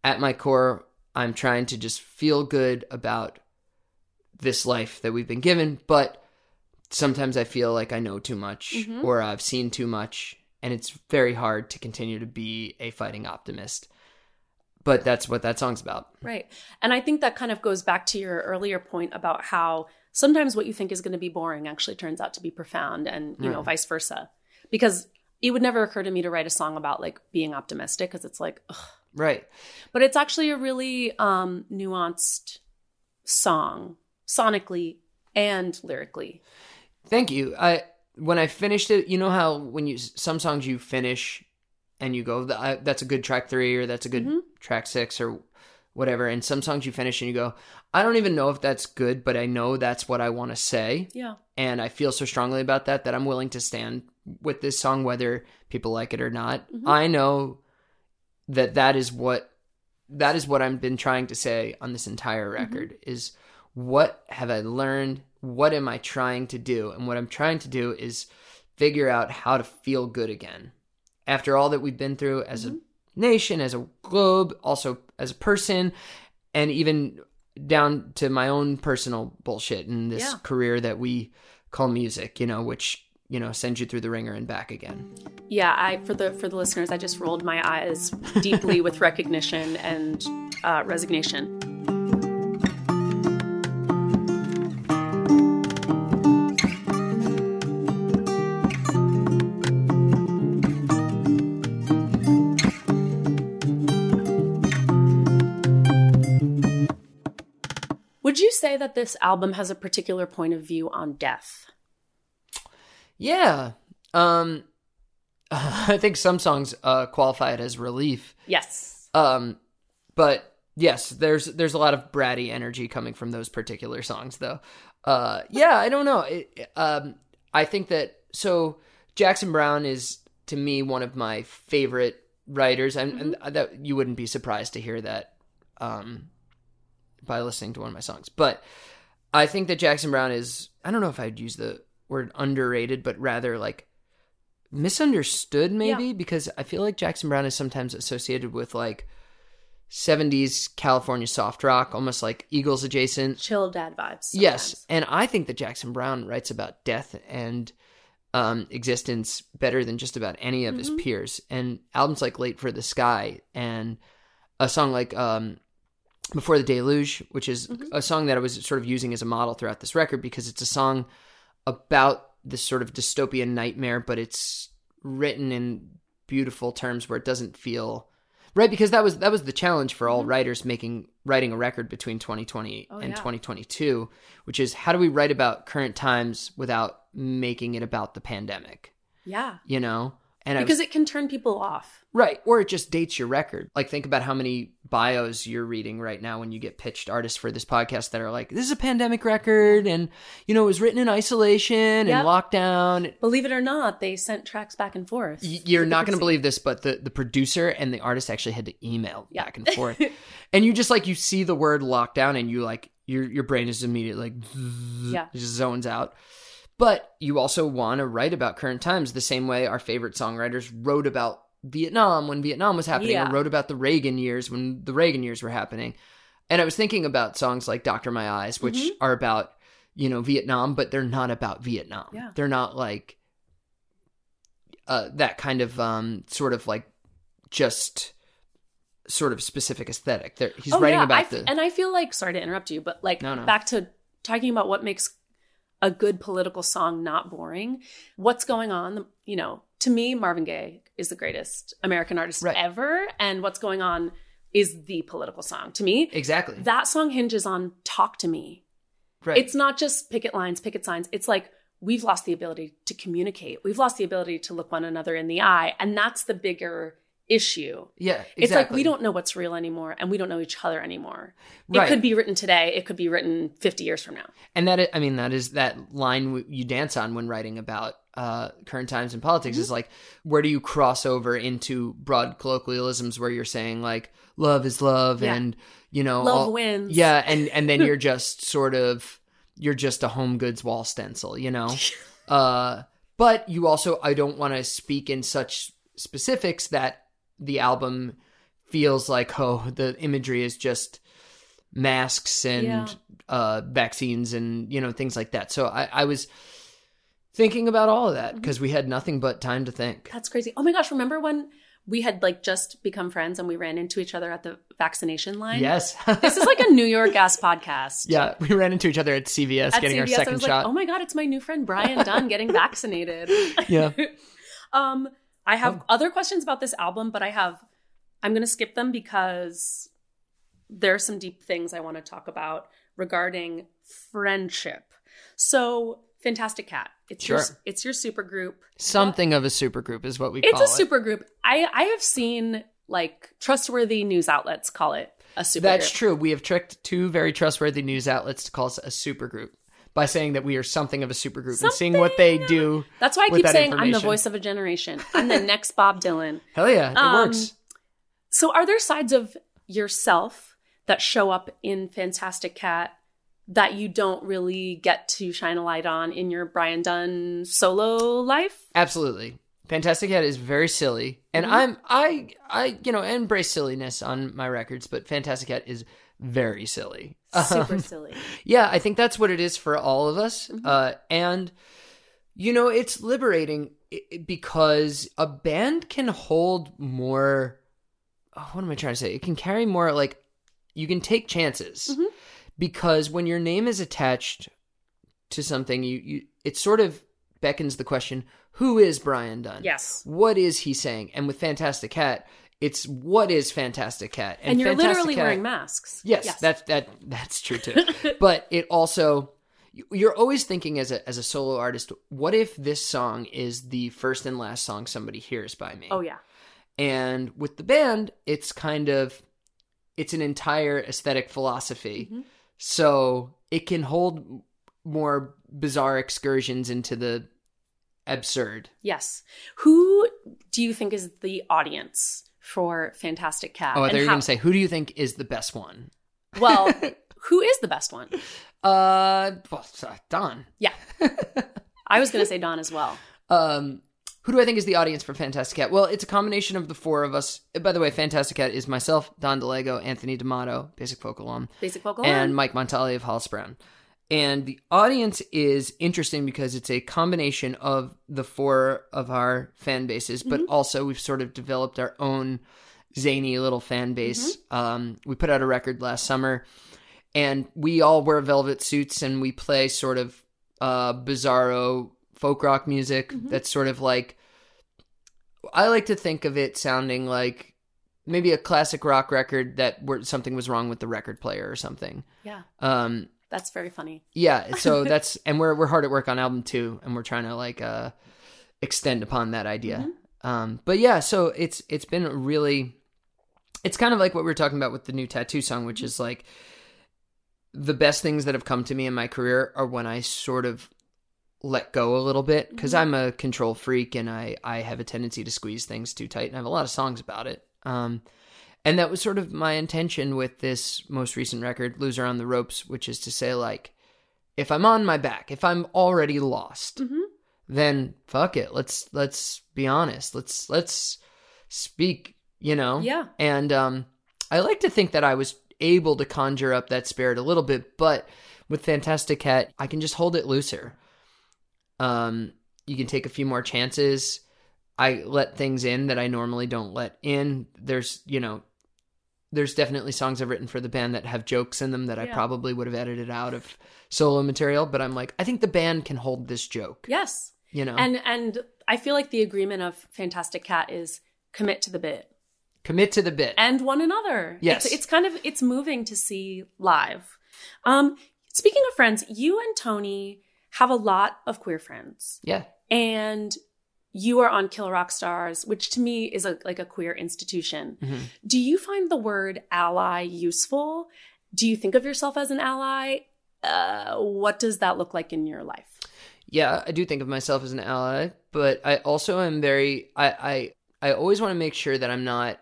at my core I'm trying to just feel good about this life that we've been given, but sometimes I feel like I know too much Mhm. or I've seen too much and it's very hard to continue to be a fighting optimist. But that's what that song's about. Right. And I think that kind of goes back to your earlier point about how sometimes what you think is going to be boring actually turns out to be profound and, you know, vice versa. Because it would never occur to me to write a song about like being optimistic because it's like, ugh. Right. but it's actually a really um, nuanced song, sonically and lyrically. Thank you. I when I finished it, you know how when you some songs you finish and you go, "That's a good track three or "That's a good Mhm. track six or whatever," and some songs you finish and you go, "I don't even know if that's good, but I know that's what I want to say." Yeah. and I feel so strongly about that that I'm willing to stand with this song whether people like it or not. Mhm. I know that that is what that is what I've been trying to say on this entire record is what have I learned? What am I trying to do? And what I'm trying to do is figure out how to feel good again. After all that we've been through as a nation, as a globe, also as a person, and even down to my own personal bullshit in this Yeah. career that we call music, you know, which, you know, send you through the wringer and back again. Yeah, I for the for the listeners, I just rolled my eyes deeply with recognition and uh, resignation. Would you say that this album has a particular point of view on death? Yeah. Um I think some songs uh qualify it as relief. Yes. Um but yes, there's there's a lot of bratty energy coming from those particular songs though. Uh yeah, I don't know. It, um I think that so Jackson Browne is to me one of my favorite writers and, and that you wouldn't be surprised to hear that um by listening to one of my songs. But I think that Jackson Browne is I don't know if I'd use the word underrated, but rather like misunderstood maybe because I feel like Jackson Browne is sometimes associated with like 70s California soft rock, almost like Eagles adjacent. Chill dad vibes. Yes, and I think that Jackson Browne writes about death and um, existence better than just about any of his peers. And albums like "Late for the Sky" and a song like um, "Before the Deluge," which is a song that I was sort of using as a model throughout this record because it's a song about this sort of dystopian nightmare, but it's written in beautiful terms where it doesn't feel right because that was that was the challenge for all mm-hmm. writers making writing a record between 2020 Oh, and yeah. 2022 which is how do we write about current times without making it about the pandemic Yeah. you know and Because was, it can turn people off. right or it just dates your record like think about how many bios you're reading right now when you get pitched artists for this podcast that are like this is a pandemic record and you know it was written in isolation Yep. and lockdown Believe it or not, they sent tracks back and forth. Y- You're not going to believe this, but the, the producer and the artist actually had to email Yeah. back and forth. and you just like, you see the word lockdown and you like, your, your brain is immediately like, Yeah. just zones out. But you also want to write about current times the same way our favorite songwriters wrote about Vietnam when Vietnam was happening Yeah. or wrote about the Reagan years when the Reagan years were happening. And I was thinking about songs like Doctor My Eyes, which Mhm. are about, you know, Vietnam, but they're not about Vietnam. Yeah. They're not like uh, that kind of um, sort of like just sort of specific aesthetic. There, he's Oh, writing yeah, about I f- the and I feel like sorry to interrupt you, but like No, no. back to talking about what makes a good political song not boring. What's going on? You know, to me, Marvin Gaye is the greatest American artist Right. ever, and what's going on is the political song to me. exactly That song hinges on "Talk to Me." right. It's not just picket lines, picket signs. It's like we've lost the ability to communicate. We've lost the ability to look one another in the eye, and that's the bigger issue. yeah, exactly. It's like we don't know what's real anymore and we don't know each other anymore. Right. It could be written today, it could be written 50 years from now. and that is, I mean that is that line you dance on when writing about uh, current times in politics Mm-hmm. is like where do you cross over into broad colloquialisms where you're saying like love is love Yeah. and you know Love all- wins. yeah and and then you're just sort of you're just a home goods wall stencil you know uh but you also I don't want to speak in such specifics that the album feels like oh the imagery is just masks and Yeah. uh vaccines and you know things like that so i i was thinking about all of that Mm-hmm. because we had nothing but time to think That's crazy. Oh my gosh, remember when we had like just become friends and we ran into each other at the vaccination line? yes This is like a New York ass podcast. yeah we ran into each other at cvs At getting our CVS, I second was shot like, oh my God, it's my new friend Brian Dunne getting vaccinated. yeah Um, I have Oh. other questions about this album, but I have I'm gonna skip them because there are some deep things I want to talk about regarding friendship. So Fantastic Cat. It's your it's your super group. something of a super group is what we It's call it. It's a super group. I I have seen like trustworthy news outlets call it a super that's group. true we have tricked two very trustworthy news outlets to call us a super group by saying that we are something of a supergroup and seeing what they do That's why I keep saying I'm the voice of a generation. I'm the next Bob Dylan. hell yeah it Um, works So, are there sides of yourself that show up in Fantastic Cat that you don't really get to shine a light on in your Brian Dunne solo life? Absolutely. Fantastic Cat is very silly, and Mm-hmm. I'm I I you know embrace silliness on my records, but Fantastic Cat is very silly. Super Um, silly. yeah, I think that's what it is for all of us. Mm-hmm. Uh, and, you know, it's liberating because a band can hold more. oh, what am I trying to say? It can carry more, like, you can take chances. Mhm. Because when your name is attached to something, you, you it sort of beckons the question who is Brian Dunne? Yes. What is he saying? And with Fantastic Cat, it's what is Fantastic Cat? And, you're Fantastic literally Cat- wearing masks. Yes, that's that that's true too. but it also you're always thinking as a as a solo artist, what if this song is the first and last song somebody hears by me? Oh yeah. And with the band, it's kind of it's an entire aesthetic philosophy. Mhm. So it can hold more bizarre excursions into the absurd. Yes. Who do you think is the audience for Fantastic Cat? Oh, I And thought you were how- going to say, who do you think is the best one? Well, who is the best one? Uh, well, uh, Don. Yeah. I was going to say Don as well. Um, who do I think is the audience for Fantastic Cat? Well, it's a combination of the four of us. By the way, Fantastic Cat is myself, Don DiLego, Anthony D'Amato, Basic Vocal alum, Basic vocal and. Mike Montali of Hollis Brown. And the audience is interesting because it's a combination of the four of our fan bases, but also we've sort of developed our own zany little fan base. Um, we put out a record last summer, and we all wear velvet suits and we play sort of uh, bizarro folk rock music that's sort of like I like to think of it sounding like maybe a classic rock record that where something was wrong with the record player or something. yeah, Um, that's very funny. yeah, so that's and we're we're hard at work on album two, and we're trying to like uh extend upon that idea. Um, but yeah, so it's it's been really, it's kind of like what we were talking about with the new tattoo song, which is like the best things that have come to me in my career are when I sort of let go a little bit because I'm a control freak and I I have a tendency to squeeze things too tight, and I have a lot of songs about it. Um, and that was sort of my intention with this most recent record, Loser on the Ropes, which is to say, like, if I'm on my back, if I'm already lost, Mhm. then fuck it. Let's let's be honest. Let's let's speak, you know? Yeah. And um I like to think that I was able to conjure up that spirit a little bit, but with Fantastic Cat, I can just hold it looser. Um you can take a few more chances. I let things in that I normally don't let in. There's, you know, there's definitely songs I've written for the band that have jokes in them that I probably would have edited out of solo material, but I'm like, I think the band can hold this joke. Yes. You know, And and I feel like the agreement of Fantastic Cat is commit to the bit commit to the bit. and one another. Yes. It's, it's kind of it's moving to see live. Um speaking of friends, you and Tony have a lot of queer friends. yeah. And you are on Kill Rock Stars, which to me is a like a queer institution. Mhm. Do you find the word ally useful? Do you think of yourself as an ally? Uh, what does that look like in your life? Yeah, I do think of myself as an ally, but I also am very I I I always want to make sure that I'm not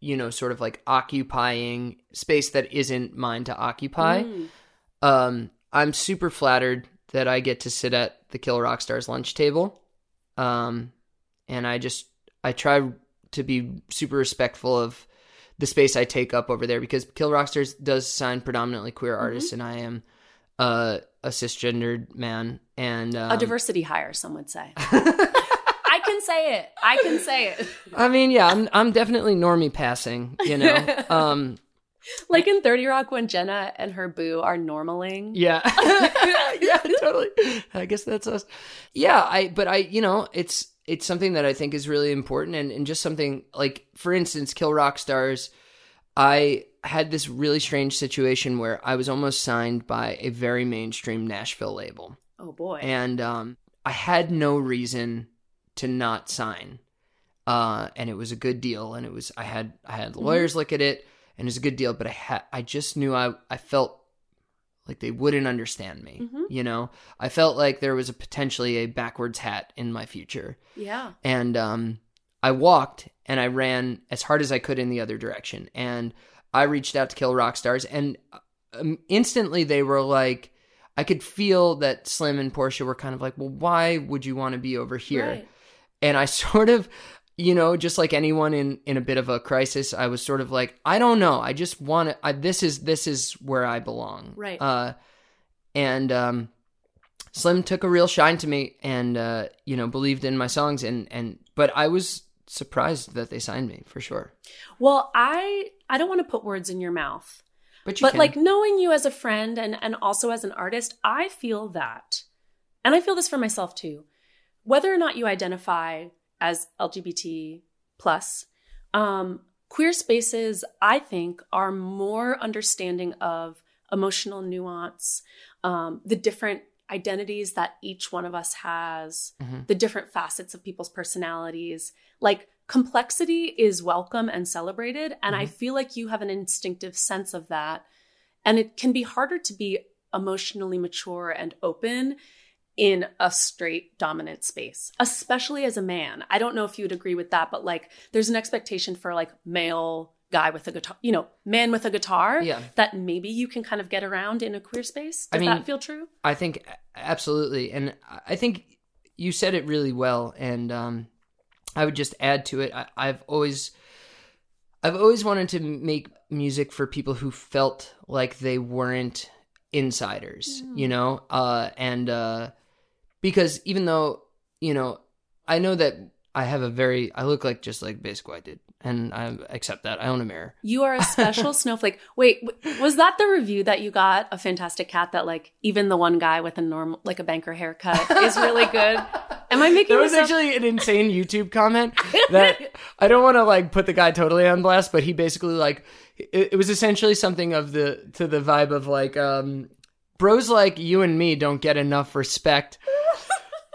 you know sort of like occupying space that isn't mine to occupy. Mm. Um I'm super flattered that I get to sit at the Kill Rock Stars lunch table. Um and I just I try to be super respectful of the space I take up over there because Kill Rock Stars does sign predominantly queer artists, and I am uh, a cisgendered man and um, a diversity hire, some would say. I can say it. I can say it. I mean, yeah, I'm I'm definitely normie passing, you know. um, Like in 30 Rock when Jenna and her boo are normaling. yeah, yeah, totally. I guess that's us. Yeah, I but I you know it's it's something that I think is really important and and just something like for instance, Kill Rock Stars. I had this really strange situation where I was almost signed by a very mainstream Nashville label. Oh boy. and um, I had no reason to not sign. Uh, and it was a good deal, and it was I had I had lawyers look at it, and it was a good deal. But I had I just knew I I felt like they wouldn't understand me. Mhm. You know, I felt like there was a potentially a backwards hat in my future, yeah. and um, I walked and I ran as hard as I could in the other direction, and I reached out to Kill Rock Stars, and um, instantly they were like, I could feel that Slim and Portia were kind of like, well, why would you want to be over here? Right. and I sort of, you know, just like anyone in in a bit of a crisis, I was sort of like, I don't know, I just want to. This is this is where I belong, Right. Uh, and um, Slim took a real shine to me, and uh, you know, believed in my songs, and and but I was surprised that they signed me for sure. Well, I I don't want to put words in your mouth. But you but can. like knowing you as a friend and and also as an artist i feel that and i feel this for myself too whether or not you identify as lgbt plus. Um queer spaces i think are more understanding of emotional nuance um the different identities that each one of us has Mhm. the different facets of people's personalities. Like complexity is welcome and celebrated and i feel like you have an instinctive sense of that. And it can be harder to be emotionally mature and open in a straight dominant space especially as a man i don't know if you would agree with that but like there's an expectation for like male guy with a guitar you know man with a guitar Yeah. that maybe you can kind of get around in a queer space I mean- that feel true I think absolutely, and I think you said it really well. And um, I would just add to it. I, I've always, I've always wanted to make music for people who felt like they weren't insiders, you know, uh, and uh, because even though you know, I know that I have a very, I look like just like basically I did, and I accept that. I own a mirror. You are a special snowflake. Wait, was that the review that you got? A fantastic cat that like even the one guy with a normal like a banker haircut is really good. Am I making There was this up? actually an insane YouTube comment that I don't want to like put the guy totally on blast, but he basically like it, it was essentially something of the to the vibe of like um bros like you and me don't get enough respect.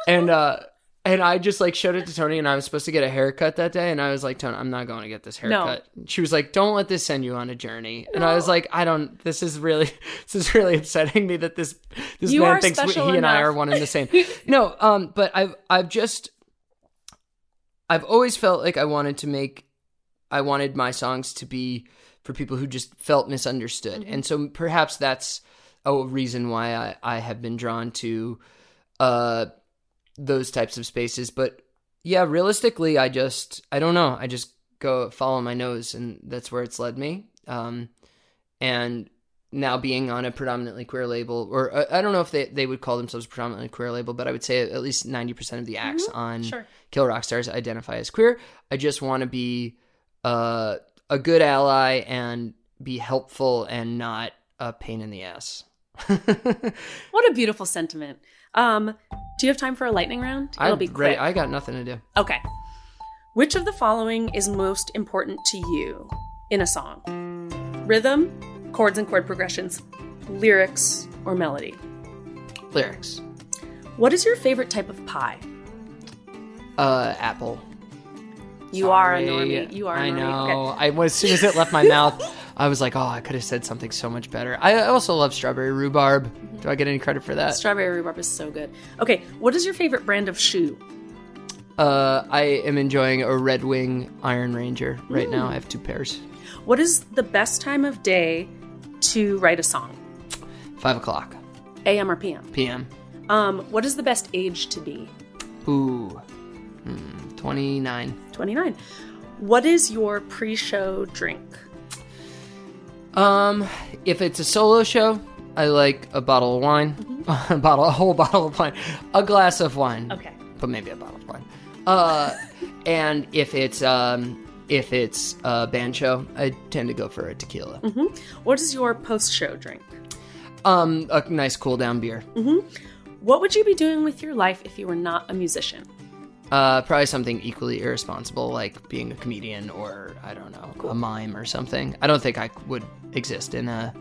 And uh and I just like showed it to Tony and I was supposed to get a haircut that day and I was like, Tony, I'm not going to get this haircut. She was like, Don't let this send you on a journey. And I was like, I don't this is really this is really upsetting me that this this You man thinks we, he and I are one and the same. no, um, but I've I've just I've always felt like I wanted to make I wanted my songs to be for people who just felt misunderstood. And so perhaps that's a reason why I, I have been drawn to uh those types of spaces. But yeah, realistically I just I don't know. I just go follow my nose and that's where it's led me. Um and now being on a predominantly queer label, or uh, I don't know if they, they would call themselves a predominantly queer label, but I would say at least 90% of the acts on Sure. Kill Rock Stars identify as queer. I just want to be uh, a good ally and be helpful and not a pain in the ass. What a beautiful sentiment. Um, do you have time for a lightning round? It'll I'm be quick. I got nothing to do. Okay. Which of the following is most important to you in a song? Rhythm, chords and chord progressions, lyrics, or melody? Lyrics. What is your favorite type of pie? Uh, Apple. You are a Sorry. normie. You are a I normie. know. Okay. I as soon as it left my mouth, I was like, oh, I could have said something so much better. I also love strawberry rhubarb. Mm-hmm. Do I get any credit for that? Strawberry rhubarb is so good. Okay, what is your favorite brand of shoe? Uh, I am enjoying a Red Wing Iron Ranger right now. I have two pairs. What is the best time of day to write a song? Five o'clock AM or PM? p.m. Um, what is the best age to be? Ooh, hmm, twenty nine. 29. What is your pre-show drink? Um, if it's a solo show, I like a bottle of wine, a bottle, a whole bottle of wine, a glass of wine. Okay. but maybe a bottle of wine. Uh, and if it's um, if it's a band show, I tend to go for a tequila. Mm-hmm. What is your post-show drink? Um, a nice cool down beer. Mm-hmm. What would you be doing with your life if you were not a musician? Uh, probably something equally irresponsible, like being a comedian or I don't know, a mime or something. I don't think I would exist in a.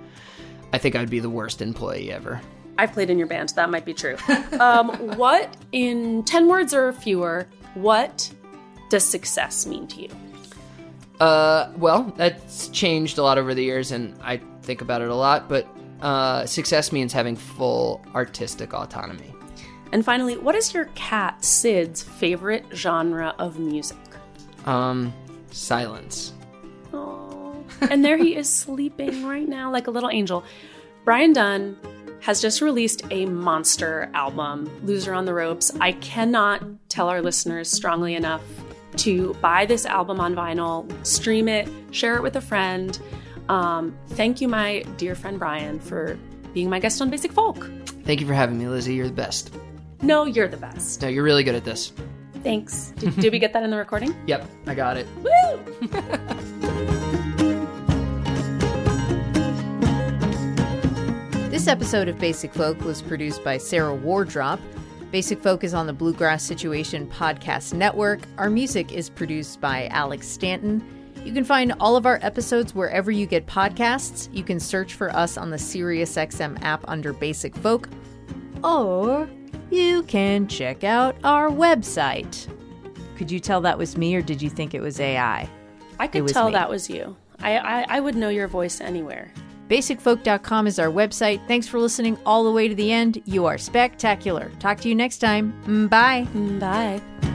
I think I'd be the worst employee ever. I've played in your band. That might be true. um, what, in 10 words or fewer, what does success mean to you? Uh, well, that's changed a lot over the years, and I think about it a lot. But uh, success means having full artistic autonomy. And finally, what is your cat, Sid's, favorite genre of music? Um, silence. Oh, and there he is sleeping right now like a little angel. Brian Dunne has just released a monster album, Loser on the Ropes. I cannot tell our listeners strongly enough to buy this album on vinyl, stream it, share it with a friend. Um, thank you, my dear friend Brian, for being my guest on Basic Folk. Thank you for having me, Lizzie. You're the best. No, you're the best. No, you're really good at this. Thanks. Did, did we get that in the recording? Yep, I got it. This episode of Basic Folk was produced by Sarah Wardrop. Basic Folk is on the Bluegrass Situation Podcast Network. Our music is produced by Alex Stanton. You can find all of our episodes wherever you get podcasts. You can search for us on the SiriusXM app under Basic Folk, or you can check out our website. Could you tell that was me, or did you think it was AI? I could tell me. that was you. I, I, I would know your voice anywhere. BasicFolk.com is our website. Thanks for listening all the way to the end. You are spectacular. Talk to you next time. Mm, Bye. Bye.